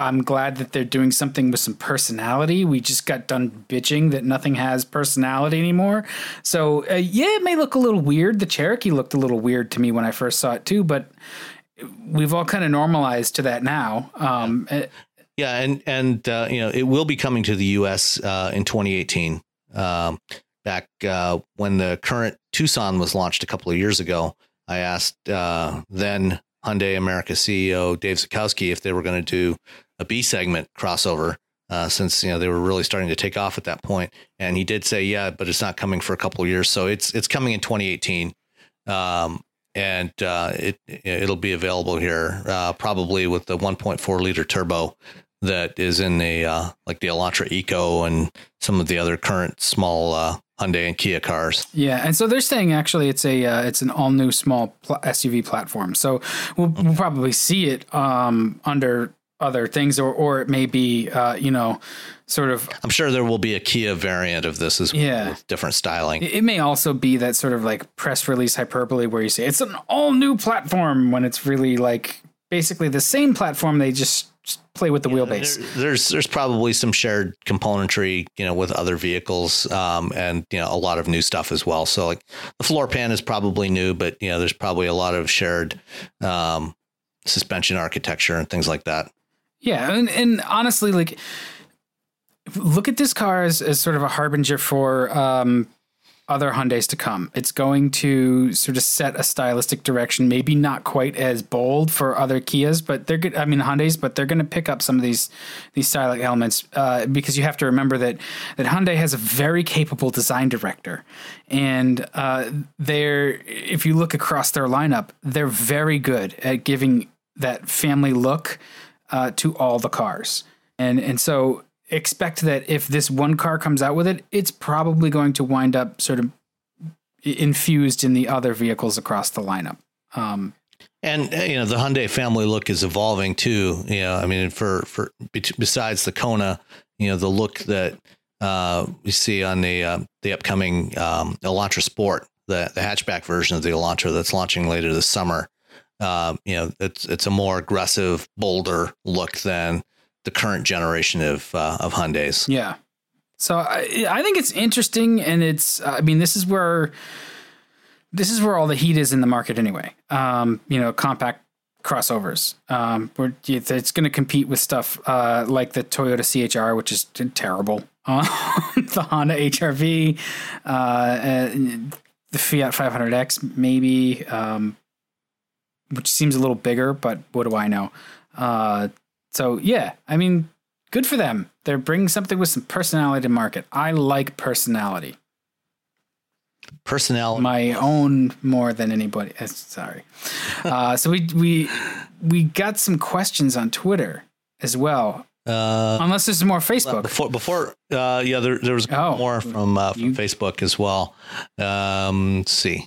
[SPEAKER 2] I'm glad that they're doing something with some personality. We just got done bitching that nothing has personality anymore. So, uh, yeah, it may look a little weird. The Cherokee looked a little weird to me when I first saw it, too, but we've all kind of normalized to that now. Um,
[SPEAKER 3] yeah. yeah, and and uh, you know it will be coming to the U.S. Uh, in 2018. Um, back uh, when the current Tucson was launched a couple of years ago, I asked uh, then Hyundai America CEO Dave Zuchowski if they were going to do a B segment crossover uh, since you know they were really starting to take off at that point. And he did say, yeah, but it's not coming for a couple of years, so it's it's coming in 2018, um, and uh, it it'll be available here uh, probably with the 1.4 liter turbo that is in the uh, like the Elantra Eco and some of the other current small uh, Hyundai and Kia cars.
[SPEAKER 2] Yeah, and so they're saying actually it's a uh, it's an all new small pl- SUV platform. So we'll, we'll probably see it um, under other things, or or it may be, uh, you know, sort of.
[SPEAKER 3] I'm sure there will be a Kia variant of this as yeah. well, different styling.
[SPEAKER 2] It may also be that sort of like press release hyperbole where you say it's an all new platform when it's really like basically the same platform. They just play with the yeah, wheelbase.
[SPEAKER 3] There, there's there's probably some shared componentry, you know, with other vehicles, um, and you know a lot of new stuff as well. So like the floor pan is probably new, but you know there's probably a lot of shared um, suspension architecture and things like that.
[SPEAKER 2] Yeah, and, and honestly, like look at this car as, as sort of a harbinger for um, other Hyundai's to come. It's going to sort of set a stylistic direction, maybe not quite as bold for other Kias, but they're good. I mean Hyundai's, but they're going to pick up some of these these stylistic elements uh, because you have to remember that that Hyundai has a very capable design director, and uh, they're if you look across their lineup, they're very good at giving that family look uh, to all the cars. And and so expect that if this one car comes out with it, it's probably going to wind up sort of infused in the other vehicles across the lineup. Um,
[SPEAKER 3] and you know the Hyundai family look is evolving too. You know, I mean, for for besides the Kona, you know, the look that uh, we see on the uh, the upcoming um, Elantra Sport, the the hatchback version of the Elantra that's launching later this summer. Um, you know, it's it's a more aggressive, bolder look than the current generation of uh, of Hyundai's.
[SPEAKER 2] Yeah. So I, I think it's interesting, and it's I mean this is where this is where all the heat is in the market anyway. Um, you know, compact crossovers. Um, it's going to compete with stuff uh, like the Toyota CHR, which is terrible. Uh, the Honda HRV, uh, the Fiat 500X, maybe, um, which seems a little bigger, but what do I know? Uh, so yeah, I mean, good for them. They're bringing something with some personality to market. I like personality.
[SPEAKER 3] Personality.
[SPEAKER 2] My own more than anybody. Uh, sorry. Uh, so we we we got some questions on Twitter as well. Uh, Unless there's more Facebook.
[SPEAKER 3] Before, before, uh, yeah, there, there was oh, more from, uh, from you, Facebook as well. Um, let's see.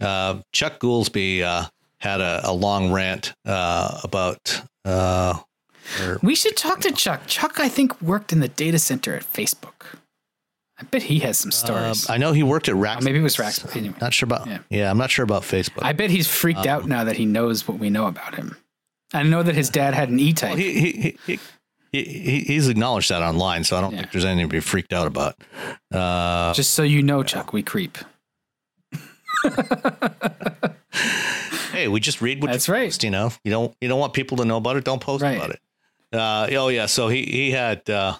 [SPEAKER 3] Uh, Chuck Goolsby uh, had a, a, long rant uh, about uh,
[SPEAKER 2] we should talk to Chuck. Chuck, I think, worked in the data center at Facebook. I bet he has some uh, stories.
[SPEAKER 3] Uh, I know he worked at Rack.
[SPEAKER 2] Oh, maybe it was Rack. Anyway.
[SPEAKER 3] Not sure about. Yeah. yeah. I'm not sure about Facebook.
[SPEAKER 2] I bet he's freaked um, out now that he knows what we know about him. I know that his dad had an E-type.
[SPEAKER 3] Well, he, he, he, he, he's acknowledged that online, so I don't yeah. think there's anything to be freaked out about.
[SPEAKER 2] Uh, Just so you know, Chuck, we creep.
[SPEAKER 3] hey, we just read what
[SPEAKER 2] that's
[SPEAKER 3] you
[SPEAKER 2] right.
[SPEAKER 3] Post, you know, you don't you don't want people to know about it. Don't post right. about it. Uh, oh yeah, so he he had uh,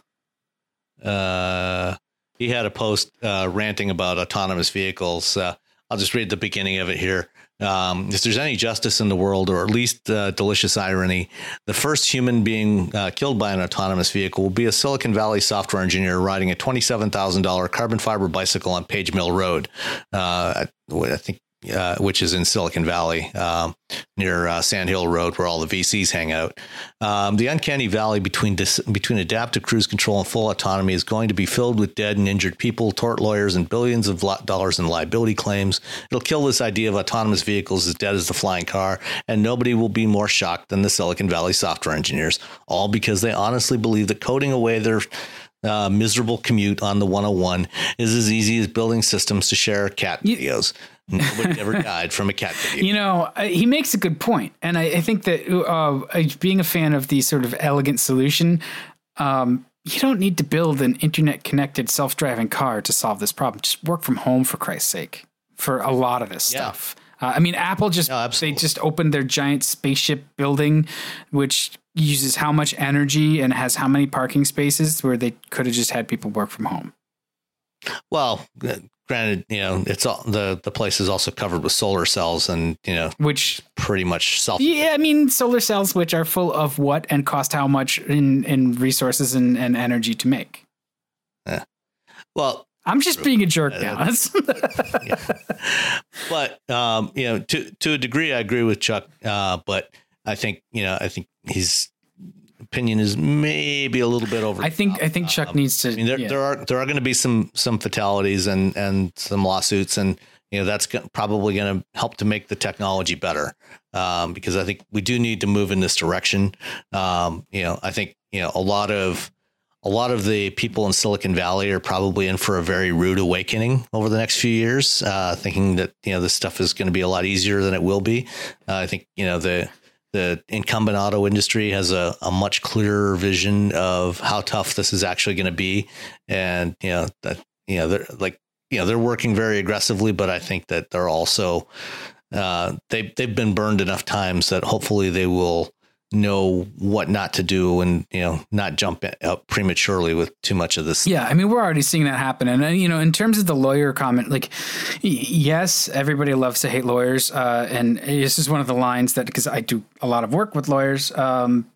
[SPEAKER 3] uh, he had a post uh, ranting about autonomous vehicles. Uh, I'll just read the beginning of it here. Um, if there's any justice in the world, or at least uh, delicious irony, the first human being uh, killed by an autonomous vehicle will be a Silicon Valley software engineer riding a $27,000 carbon fiber bicycle on Page Mill Road. Uh, I think uh, which is in Silicon Valley um, near uh, Sand Hill Road, where all the VCs hang out. Um, the uncanny valley between dis- between adaptive cruise control and full autonomy is going to be filled with dead and injured people, tort lawyers, and billions of dollars in liability claims. It'll kill this idea of autonomous vehicles as dead as the flying car, and nobody will be more shocked than the Silicon Valley software engineers, all because they honestly believe that coding away their uh, miserable commute on the 101 is as easy as building systems to share cat videos. Nobody ever died from a cat video.
[SPEAKER 2] You know, he makes a good point, and I, I think that uh, being a fan of the sort of elegant solution, um, you don't need to build an internet-connected self-driving car to solve this problem. Just work from home, for Christ's sake, for a lot of this yeah. stuff. Uh, I mean, Apple just no, they just opened their giant spaceship building, which uses how much energy and has how many parking spaces, where they could have just had people work from home.
[SPEAKER 3] Well, granted, you know, it's all the the place is also covered with solar cells, and you know,
[SPEAKER 2] which
[SPEAKER 3] pretty much self.
[SPEAKER 2] Yeah, I mean, solar cells, which are full of what and cost how much in in resources and, and energy to make.
[SPEAKER 3] Yeah. Well,
[SPEAKER 2] I'm just being a jerk now.
[SPEAKER 3] yeah. But um, you know, to to a degree, I agree with Chuck. Uh, but I think you know, I think he's opinion is maybe a little bit over.
[SPEAKER 2] I think top. I think Chuck um, needs to.
[SPEAKER 3] I mean, there, yeah. there are there are going to be some some fatalities and and some lawsuits, and you know that's probably going to help to make the technology better. Um, because I think we do need to move in this direction. Um, you know, I think you know a lot of a lot of the people in Silicon Valley are probably in for a very rude awakening over the next few years, uh, thinking that you know this stuff is going to be a lot easier than it will be. Uh, I think you know the the incumbent auto industry has a, a much clearer vision of how tough this is actually going to be, and you know that you know they're like you know they're working very aggressively, but I think that they're also uh, they they've been burned enough times that hopefully they will know what not to do and you know not jump up prematurely with too much of this.
[SPEAKER 2] Yeah i mean we're already seeing that happen. And uh, you know in terms of the lawyer comment like yes everybody loves to hate lawyers uh, and this is one of the lines that because i do a lot of work with lawyers um,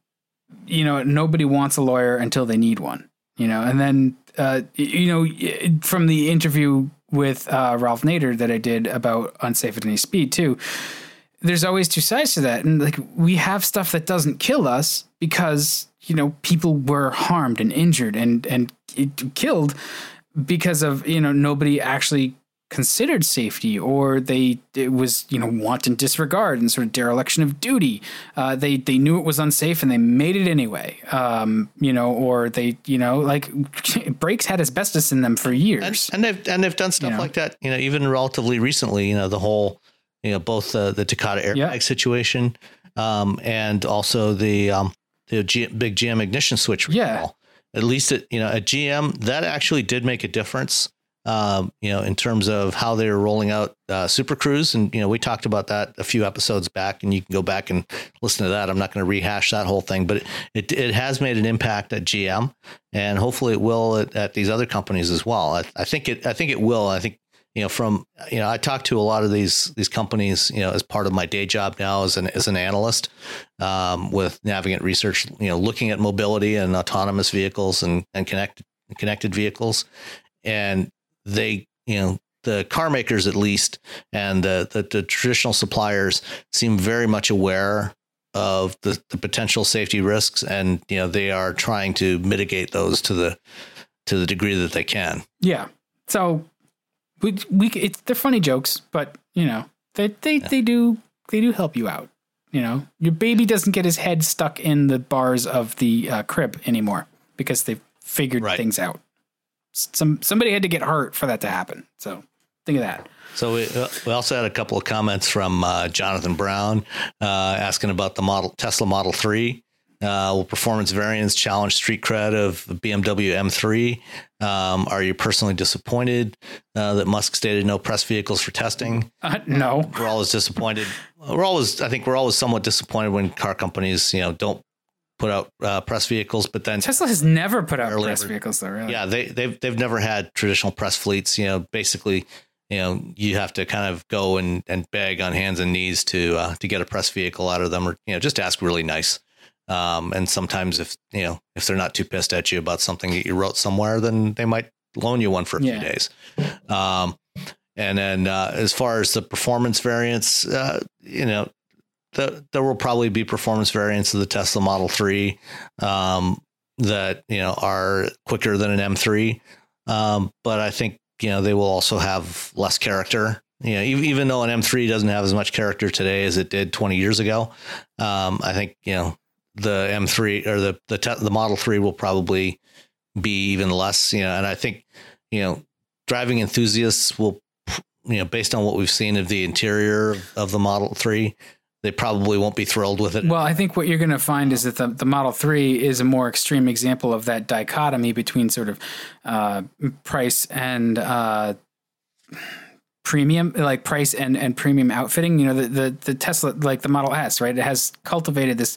[SPEAKER 2] you know nobody wants a lawyer until they need one you know? And then uh, you know from the interview with uh, ralph nader that i did about unsafe at any speed too there's always two sides to that. And like we have stuff that doesn't kill us because, you know, people were harmed and injured and and killed because of, you know, nobody actually considered safety or they it was you know wanton disregard and sort of dereliction of duty uh, they they knew it was unsafe and they made it anyway um, you know or they you know like brakes had asbestos in them for years
[SPEAKER 3] and, and they've and they've done stuff
[SPEAKER 2] You know.
[SPEAKER 3] like that you know even relatively recently you know the whole you know both the the Takata airbag
[SPEAKER 2] Yeah.
[SPEAKER 3] situation um, and also the um, the G- big GM ignition switch
[SPEAKER 2] Yeah.
[SPEAKER 3] recall. at least at you know at GM that actually did make a difference um, you know in terms of how they were rolling out uh, Super Cruise and you know we talked about that a few episodes back and you can go back and listen to that I'm not going to rehash that whole thing but it, it it has made an impact at GM and hopefully it will at, at these other companies as well I, I think it I think it will I think you know from you know I talk to a lot of these these companies you know as part of my day job now as an as an analyst um, with Navigant Research you know looking at mobility and autonomous vehicles and and connected connected vehicles. And they you know the car makers at least and the the, the traditional suppliers seem very much aware of the, the potential safety risks and you know they are trying to mitigate those to the to the degree that they can.
[SPEAKER 2] Yeah. So we we it's they're funny jokes but you know they they they do they do help you out you know your baby doesn't get his head stuck in the bars of the uh, crib anymore because they've figured
[SPEAKER 3] Right.
[SPEAKER 2] things out some somebody had to get hurt for that to happen so think of that
[SPEAKER 3] So we, uh, we also had a couple of comments from uh, Jonathan Brown uh, asking about the model Tesla Model Three. Uh, will performance variance challenge street cred of BMW M3? Um, are you personally disappointed uh, that Musk stated no press vehicles for testing?
[SPEAKER 2] uh, no
[SPEAKER 3] We're always disappointed. We're always, I think, we're always somewhat disappointed when car companies, you know, don't put out uh, press vehicles. But then
[SPEAKER 2] Tesla has never put out press
[SPEAKER 3] ever-
[SPEAKER 2] vehicles though really
[SPEAKER 3] yeah, they they've they've never had traditional press fleets. You know, basically, you know, you have to kind of go and and beg on hands and knees to uh, to get a press vehicle out of them, or you know, just ask really nice. Um, and sometimes if you know if they're not too pissed at you about something that you wrote somewhere, then they might loan you one for a
[SPEAKER 2] Yeah.
[SPEAKER 3] few days. Um, and then uh, as far as the performance variance, uh, you know, the, there will probably be performance variants of the Tesla Model Three um, that you know are quicker than an M3. Um, but I think you know they will also have less character. You know, even, even though an M3 doesn't have as much character today as it did 20 years ago, um, I think you know the M3 or the the te- the Model 3 will probably be even less. You know, and I think you know driving enthusiasts will you know based on what we've seen of the interior of the Model 3, they probably won't be thrilled with it.
[SPEAKER 2] Well, I think what you're going to find is that the, the Model 3 is a more extreme example of that dichotomy between sort of uh, price and uh, premium, like price and, and premium outfitting. You know, the, the, the Tesla, like the Model S, right? It has cultivated this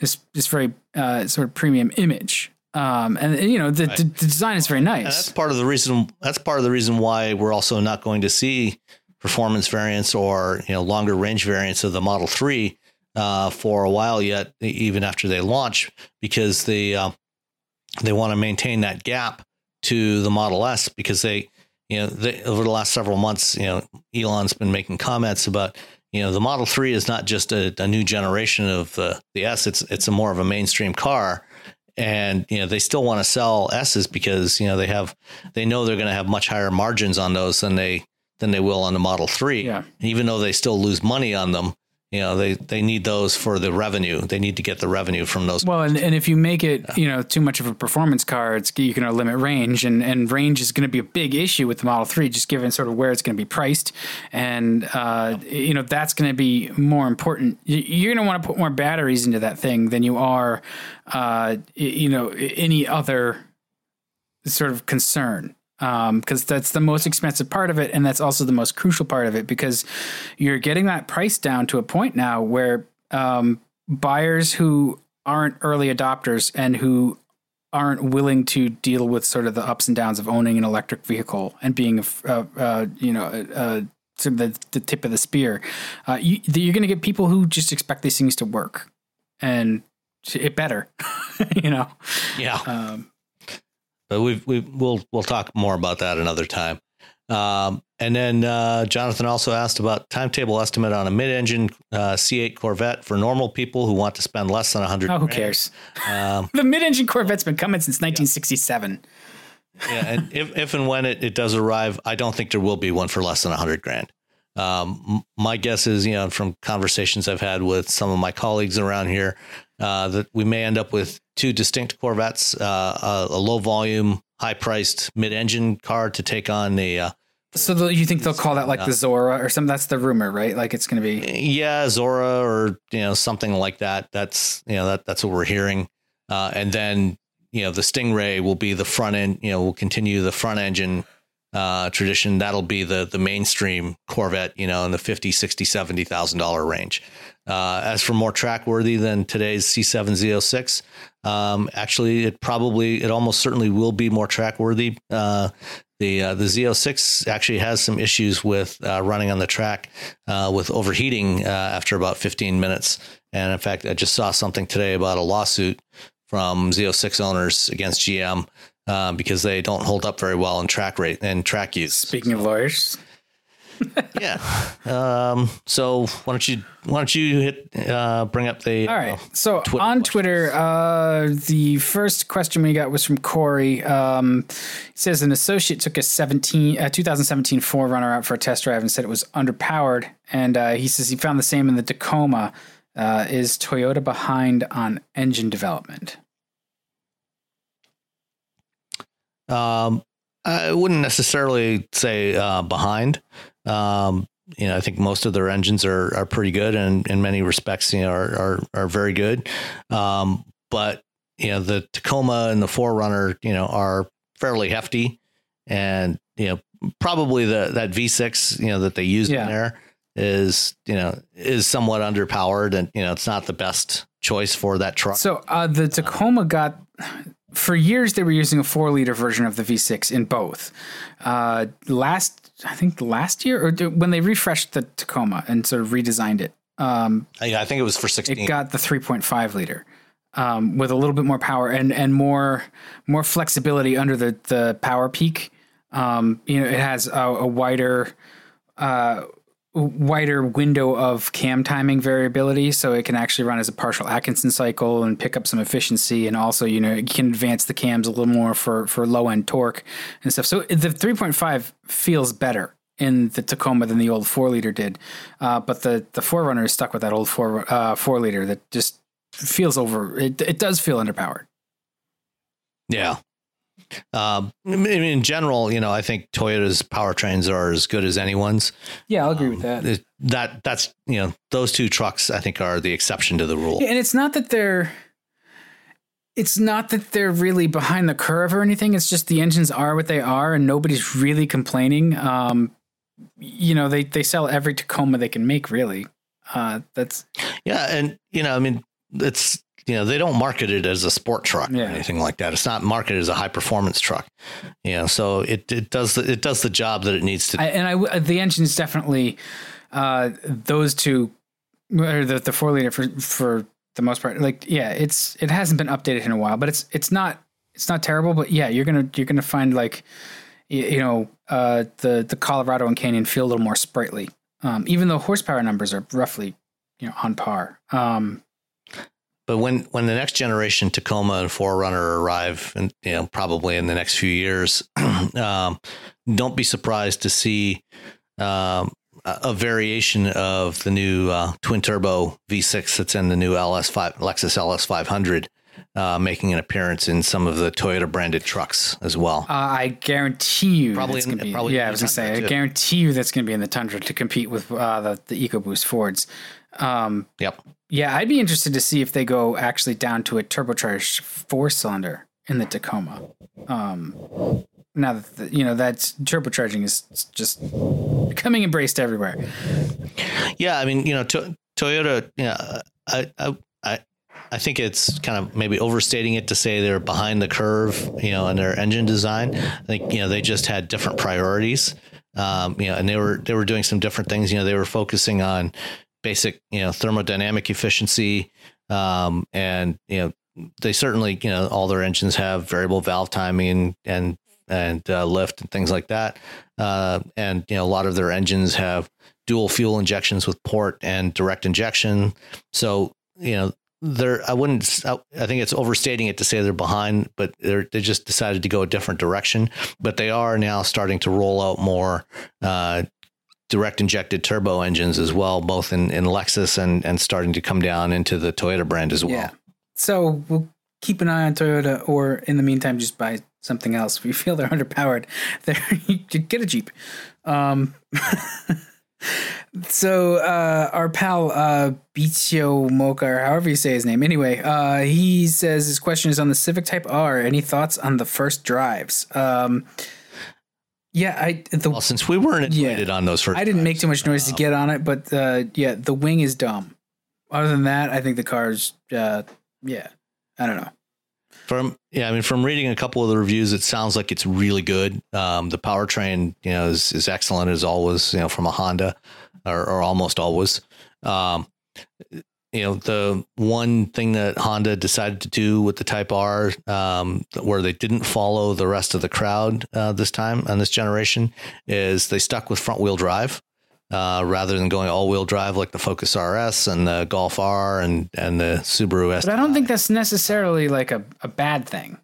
[SPEAKER 2] this, this very uh, sort of premium image. Um, and, and, you know, the, the, the design is very
[SPEAKER 3] And that's part of the reason. That's part of the reason why we're also not going to see performance variants or you know longer range variants of the Model Three uh, for a while yet, even after they launch, because they uh, they want to maintain that gap to the Model S because they you know they, over the last several months, you know Elon's been making comments about you know the Model Three is not just a, a new generation of the the S; it's it's a more of a mainstream car and you know they still want to sell S's because you know they have they know they're going to have much higher margins on those than they than they will on the Model Three.
[SPEAKER 2] Yeah.
[SPEAKER 3] Even though they still lose money on them, you know they they need those for the revenue. They need to get the revenue from those.
[SPEAKER 2] Well, and, and if you make it, you know, too much of a performance car, it's going to limit range, and, and range is going to be a big issue with the Model Three, just given sort of where it's going to be priced, and uh, you know that's going to be more important. You- You're going to want to put more batteries into that thing than you are, uh, you know, any other sort of concern. Because that's the most expensive part of it, and that's also the most crucial part of it. Because you're getting that price down to a point now where um, buyers who aren't early adopters and who aren't willing to deal with sort of the ups and downs of owning an electric vehicle and being a uh, uh, you know uh, sort of the, the tip of the spear uh, you, you're going to get people who just expect these things to work and it better you know
[SPEAKER 3] Yeah,
[SPEAKER 2] um,
[SPEAKER 3] but we we we'll we'll talk more about that another time. Um, and then uh, Jonathan also asked about timetable estimate on a mid-engine uh, C8 Corvette for normal people who want to spend less than 100.
[SPEAKER 2] oh, who cares
[SPEAKER 3] Um,
[SPEAKER 2] the mid-engine corvette's been coming since 1967
[SPEAKER 3] yeah, and if, if and when it, it does arrive, I don't think there will be one for less than a hundred grand. Um, my guess is, you know, from conversations I've had with some of my colleagues around here, uh, that we may end up with two distinct Corvettes, uh, a, a, low volume, high priced mid engine car to take on the. Uh,
[SPEAKER 2] so you think they'll call that like the Zora or something? That's the rumor, right? Like it's going to be.
[SPEAKER 3] Yeah, Zora or you know something like that. That's you know that that's what we're hearing, uh, and then you know the Stingray will be the front end. You know, will continue the front engine uh, tradition, that'll be the the mainstream Corvette, you know, in the 50, 60, 70,000 dollar range. Uh, as for more track worthy than today's C7 Z06, um, actually, it probably, it almost certainly will be more track worthy. Uh, the uh, the Z06 actually has some issues with uh, running on the track uh, with overheating uh, after about 15 minutes. And in fact, I just saw something today about a lawsuit from Z06 owners against GM um, because they don't hold up very well in track rate and track use.
[SPEAKER 2] Speaking of lawyers.
[SPEAKER 3] yeah. Um, so why don't you why don't you hit uh, bring up the
[SPEAKER 2] all right? Uh, so Twitter on questions. Twitter, uh, the first question we got was from Corey. Um, he says an associate took a 17 uh, 2017 4Runner out for a test drive and said it was underpowered, and uh, he says he found the same in the Tacoma. Uh, is Toyota behind on engine development?
[SPEAKER 3] Um, I wouldn't necessarily say uh, behind. Um, you know, I think most of their engines are are pretty good, and in many respects, you know, are are, are very good. Um, but you know, the Tacoma and the 4Runner, you know, are fairly hefty, and you know, probably the that V6, you know, that they use yeah. in there is you know is somewhat underpowered, and you know, it's not the best choice for that truck.
[SPEAKER 2] So uh, the Tacoma got for years they were using a four liter version of the V6 in both. Uh, last, I think last year or when they refreshed the Tacoma and sort of redesigned it. Um,
[SPEAKER 3] yeah, I think it was for 16.
[SPEAKER 2] It got the 3.5 liter. Um, with a little bit more power and, and more more flexibility under the, the power peak. Um, you know, it has a, a wider uh, wider window of cam timing variability so it can actually run as a partial Atkinson cycle and pick up some efficiency and also you know you can advance the cams a little more for for low end torque and stuff. So the 3.5 feels better in the Tacoma than the old 4 liter did uh, but the the 4Runner is stuck with that old 4 uh, 4 liter that just feels over it, it does feel underpowered.
[SPEAKER 3] Yeah um, in general, you know, I think Toyota's powertrains are as good as anyone's.
[SPEAKER 2] Yeah, I'll agree um, with that.
[SPEAKER 3] That that's you know those two trucks I think are the exception to the rule.
[SPEAKER 2] Yeah, and it's not that they're it's not that they're really behind the curve or anything. It's just the engines are what they are, and nobody's really complaining. Um, you know, they they sell every Tacoma they can make. Really, uh, that's
[SPEAKER 3] yeah, and you know, I mean, it's you know they don't market it as a sport truck yeah. or anything like that. It's not marketed as a high performance truck. You know, so it it does the, it does the job that it needs to.
[SPEAKER 2] I, and I the engine is definitely uh, those two or the the four liter for for the most part. Like yeah, it's it hasn't been updated in a while, but it's it's not it's not terrible. But yeah, you're gonna you're gonna find like you, you know uh, the the Colorado and Canyon feel a little more sprightly. Um, even though horsepower numbers are roughly you know on par. Um,
[SPEAKER 3] but when when the next generation Tacoma and 4Runner arrive, and you know probably in the next few years, um, don't be surprised to see um, a variation of the new uh, twin turbo V6 that's in the new LS5 Lexus LS500. Uh, making an appearance in some of the Toyota branded trucks as well.
[SPEAKER 2] Uh, I guarantee you, probably, in, be, probably yeah, I was gonna say, too. I guarantee you that's going to be in the Tundra to compete with uh, the the EcoBoost Fords.
[SPEAKER 3] Um, yep.
[SPEAKER 2] Yeah, I'd be interested to see if they go actually down to a turbocharged four cylinder in the Tacoma. Um, now that the, you know that's turbocharging is just becoming embraced everywhere.
[SPEAKER 3] Yeah, I mean, you know, to, Toyota. Yeah, I, I, I, I think it's kind of maybe overstating it to say they're behind the curve, you know, in their engine design. I think you know they just had different priorities. Um, you know, and they were they were doing some different things. You know, they were focusing on basic, you know, thermodynamic efficiency. Um, and, you know, they certainly, you know, all their engines have variable valve timing and, and uh, lift and things like that. Uh, and, you know, a lot of their engines have dual fuel injections with port and direct injection. So, you know, they're I wouldn't I think it's overstating it to say they're behind, but they're they just decided to go a different direction. But they are now starting to roll out more uh, direct injected turbo engines as well, both in, in Lexus and and starting to come down into the Toyota brand as well. Yeah.
[SPEAKER 2] So we'll keep an eye on Toyota, or in the meantime, just buy something else. If you feel they're underpowered, there you get a Jeep. Um, so uh, our pal uh, Bichio Mocha, or however you say his name, anyway, uh, he says his question is on the Civic Type R. Any thoughts on the first drives? Um, yeah, I
[SPEAKER 3] the well, since we weren't invited yeah, on those first,
[SPEAKER 2] I didn't make too much noise to get on it, but uh, yeah, the wing is dumb. Other than that, I think the car's uh, yeah, I don't know.
[SPEAKER 3] From yeah, I mean, from reading a couple of the reviews, it sounds like it's really good. Um, the powertrain, you know, is, is excellent as always. You know, from a Honda, or, or almost always. Um, you know, the one thing that Honda decided to do with the Type R, um, where they didn't follow the rest of the crowd uh, this time on this generation, is they stuck with front wheel drive uh, rather than going all wheel drive like the Focus RS and the Golf R and and the Subaru S.
[SPEAKER 2] But I don't think that's necessarily like a, a bad thing.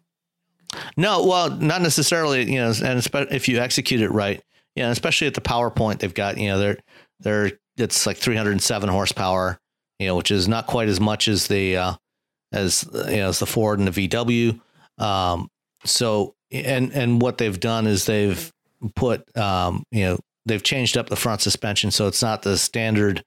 [SPEAKER 3] No, well, not necessarily. You know, and if you execute it right, you know, especially at the PowerPoint, they've got you know they're they're it's like 307 horsepower, you know, which is not quite as much as the uh, as you know as the Ford and the VW. Um, so and and what they've done is they've put um, you know they've changed up the front suspension, so it's not the standard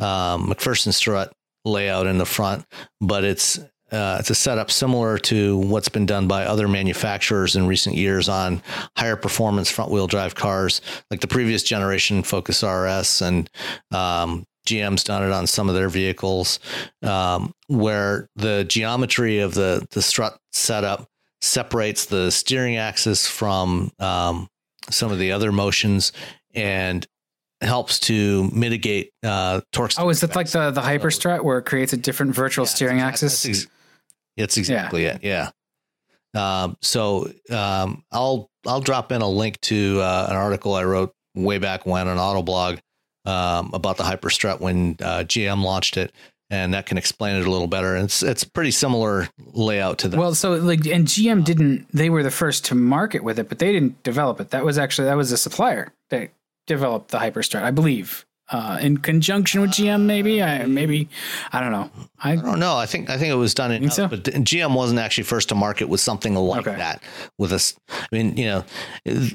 [SPEAKER 3] um, MacPherson strut layout in the front, but it's uh, it's a setup similar to what's been done by other manufacturers in recent years on higher performance front wheel drive cars, like the previous generation Focus RS and um, GM's done it on some of their vehicles, um, where the geometry of the the strut setup separates the steering axis from um, some of the other motions and helps to mitigate uh, torque.
[SPEAKER 2] Oh, is it like the the hyperstrut where it creates a different virtual yeah, steering exactly, axis?
[SPEAKER 3] That's, ex- exactly yeah. it. Yeah. Um, so um, I'll I'll drop in a link to uh, an article I wrote way back when on Autoblog um, about the hyperstrut when uh, GM launched it. And that can explain it a little better. And it's it's pretty similar layout to that.
[SPEAKER 2] well. So like, and GM didn't. They were the first to market with it, but they didn't develop it. That was actually that was a supplier that developed the hyperstrut, I believe. Uh, in conjunction with GM, maybe I maybe I don't know.
[SPEAKER 3] I, I don't know. I think I think it was done in, so? but GM wasn't actually first to market with something like okay. that. With us, I mean, you know,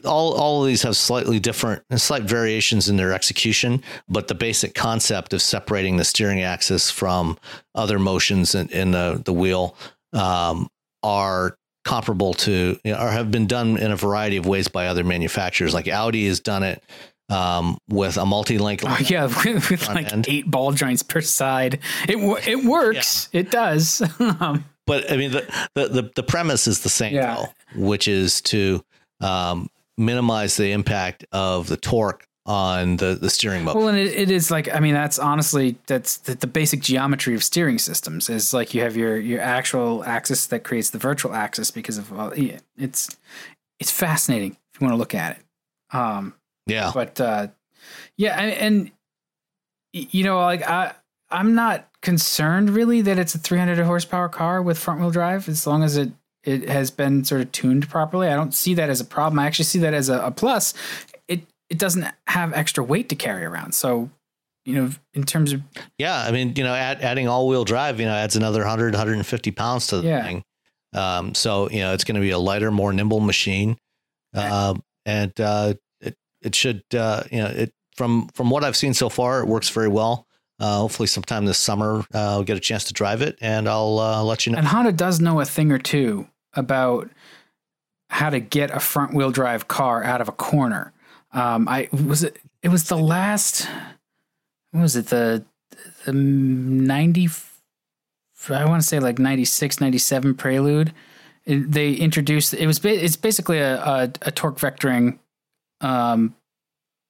[SPEAKER 3] all all of these have slightly different, slight variations in their execution, but the basic concept of separating the steering axis from other motions in, in the the wheel um, are comparable to you know, or have been done in a variety of ways by other manufacturers. Like Audi has done it um, with a multi-link.
[SPEAKER 2] Oh, yeah, with, with like end. eight ball joints per side. It it works. Yeah. It does.
[SPEAKER 3] Um, but I mean, the, the, the the premise is the same, yeah. though, which is to um, minimize the impact of the torque on the the steering motor.
[SPEAKER 2] Well, and it, it is like I mean that's honestly that's the, the, basic geometry of steering systems is like you have your your actual axis that creates the virtual axis because of uh, it's it's fascinating if you want to look at it. Um,
[SPEAKER 3] yeah.
[SPEAKER 2] But uh, yeah, and, and you know, like I I'm not concerned really that it's a 300 horsepower car with front wheel drive as long as it it has been sort of tuned properly. I don't see that as a problem. I actually see that as a, a plus. It it doesn't have extra weight to carry around. So, you know, in terms of
[SPEAKER 3] yeah, I mean, you know, add, adding all wheel drive, you know, adds another 100 150 pounds to the yeah. thing. Um, so you know, it's going to be a lighter, more nimble machine. Uh, and uh, it should uh, you know it from from what I've seen so far, it works very well. Uh, hopefully, sometime this summer, uh, I'll get a chance to drive it, and I'll uh, let you know.
[SPEAKER 2] And Honda does know a thing or two about how to get a front wheel drive car out of a corner. Um, I was it. It was the last. What was it? The the ninety. I want to say like 96, 97 Prelude. It, they introduced. It was. It's basically a, a, a torque vectoring um,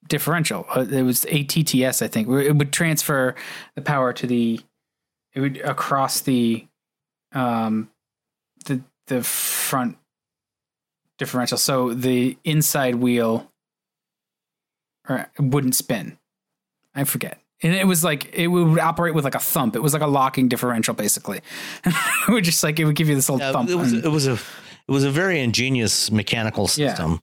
[SPEAKER 2] differential. Uh, it was ATTS, I think. It would transfer the power to the it would across the um the the front differential. So the inside wheel or wouldn't spin. I forget. and it was like it would operate with like a thump. It was like a locking differential, basically. it would just like it would give you this little thump.
[SPEAKER 3] it was it was a it was a very ingenious mechanical
[SPEAKER 2] Yeah.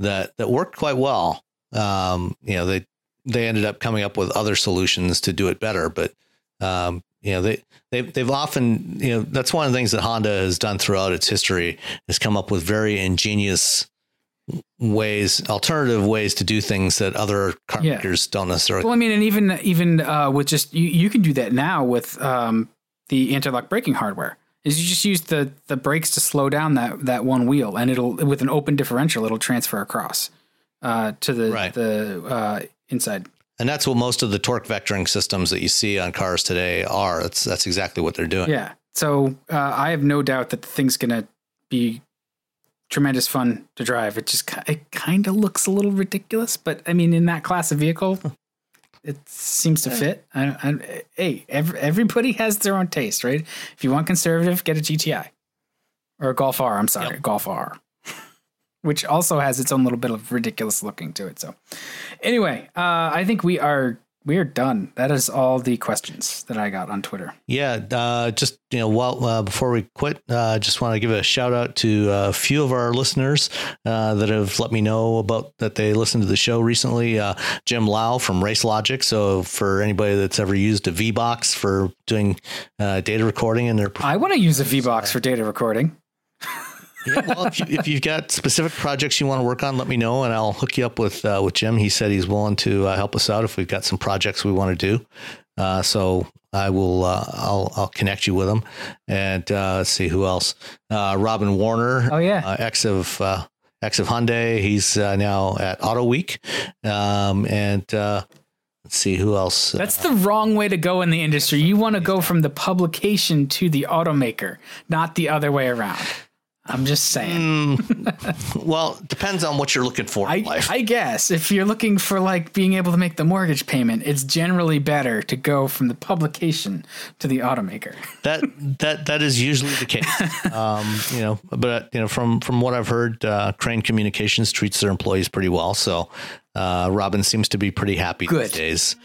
[SPEAKER 3] That that worked quite well. Um, you know, they they ended up coming up with other solutions to do it better, but um, you know, they they they've often you know that's one of the things that Honda has done throughout its history is come up with very ingenious ways, alternative ways to do things that other car
[SPEAKER 2] Yeah.
[SPEAKER 3] makers don't necessarily.
[SPEAKER 2] well, I mean, and even even uh, with just you, you can do that now with um, the anti-lock braking hardware. Is you just use the the brakes to slow down that that one wheel, and it'll with an open differential, it'll transfer across uh, to the
[SPEAKER 3] Right.
[SPEAKER 2] the uh, inside.
[SPEAKER 3] And that's what most of the torque vectoring systems that you see on cars today are. That's that's exactly what they're doing.
[SPEAKER 2] Yeah. So uh, I have no doubt that the thing's gonna be tremendous fun to drive. It just it kind of looks a little ridiculous, but I mean, in that class of vehicle, it seems to fit. I, I, hey, every, everybody has their own taste, right? If you want conservative, get a GTI or a Golf R. I'm sorry, Golf R, which also has its own little bit of ridiculous looking to it. So, anyway, uh, I think we are we are done. That is all the questions that I got on Twitter.
[SPEAKER 3] Yeah, uh, just you know, well, uh, before we quit, uh, just want to give a shout out to a few of our listeners uh, that have let me know about that they listened to the show recently. Uh, Jim Lau from Racelogic. So for anybody that's ever used a VBOX for doing uh, data recording in their
[SPEAKER 2] I want to use a VBOX for data recording.
[SPEAKER 3] yeah, well, if, you, if you've got specific projects you want to work on, let me know, and I'll hook you up with uh, with Jim. He said he's willing to uh, help us out if we've got some projects we want to do. Uh, so I will. Uh, I'll I'll connect you with him, and uh, let's see who else. Uh, Robin Warner.
[SPEAKER 2] Oh, yeah.
[SPEAKER 3] uh, ex of uh, ex of Hyundai. He's uh, now at Autoweek, um, and uh, let's see who else.
[SPEAKER 2] That's the wrong way to go in the industry. You want to go from the publication to the automaker, not the other way around. I'm just saying.
[SPEAKER 3] well, depends on what you're looking for in
[SPEAKER 2] I,
[SPEAKER 3] life.
[SPEAKER 2] I guess if you're looking for like being able to make the mortgage payment, it's generally better to go from the publication to the automaker.
[SPEAKER 3] that that that is usually the case. Um, you know, but you know, from from what I've heard, uh, Crain Communications treats their employees pretty well. So uh, Robin seems to be pretty happy
[SPEAKER 2] Good.
[SPEAKER 3] these days.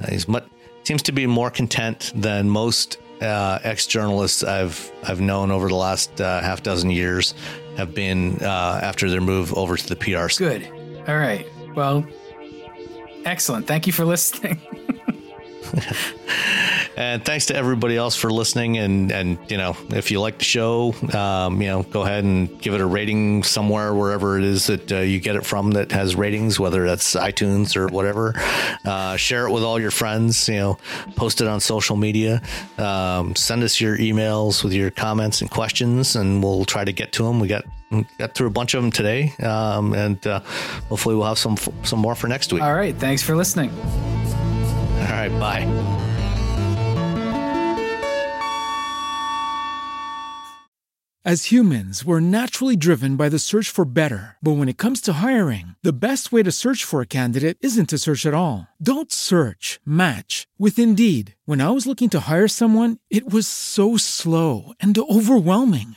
[SPEAKER 3] Uh, he's much seems to be more content than most uh, ex journalists I've I've known over the last uh, half dozen years have been uh, after their move over to the PR.
[SPEAKER 2] Good. All right. Well, excellent. Thank you for listening.
[SPEAKER 3] And thanks to everybody else for listening. And, and you know, if you like the show, um, you know, go ahead and give it a rating somewhere, wherever it is that uh, you get it from that has ratings, whether that's iTunes or whatever. Uh, share it with all your friends, you know, post it on social media. Um, send us your emails with your comments and questions, and we'll try to get to them. We got got through a bunch of them today, um, and uh, hopefully we'll have some some more for next week.
[SPEAKER 2] All right. Thanks for listening.
[SPEAKER 3] All right, bye.
[SPEAKER 4] As humans, we're naturally driven by the search for better. But when it comes to hiring, the best way to search for a candidate isn't to search at all. Don't search, match with Indeed. When I was looking to hire someone, it was so slow and overwhelming.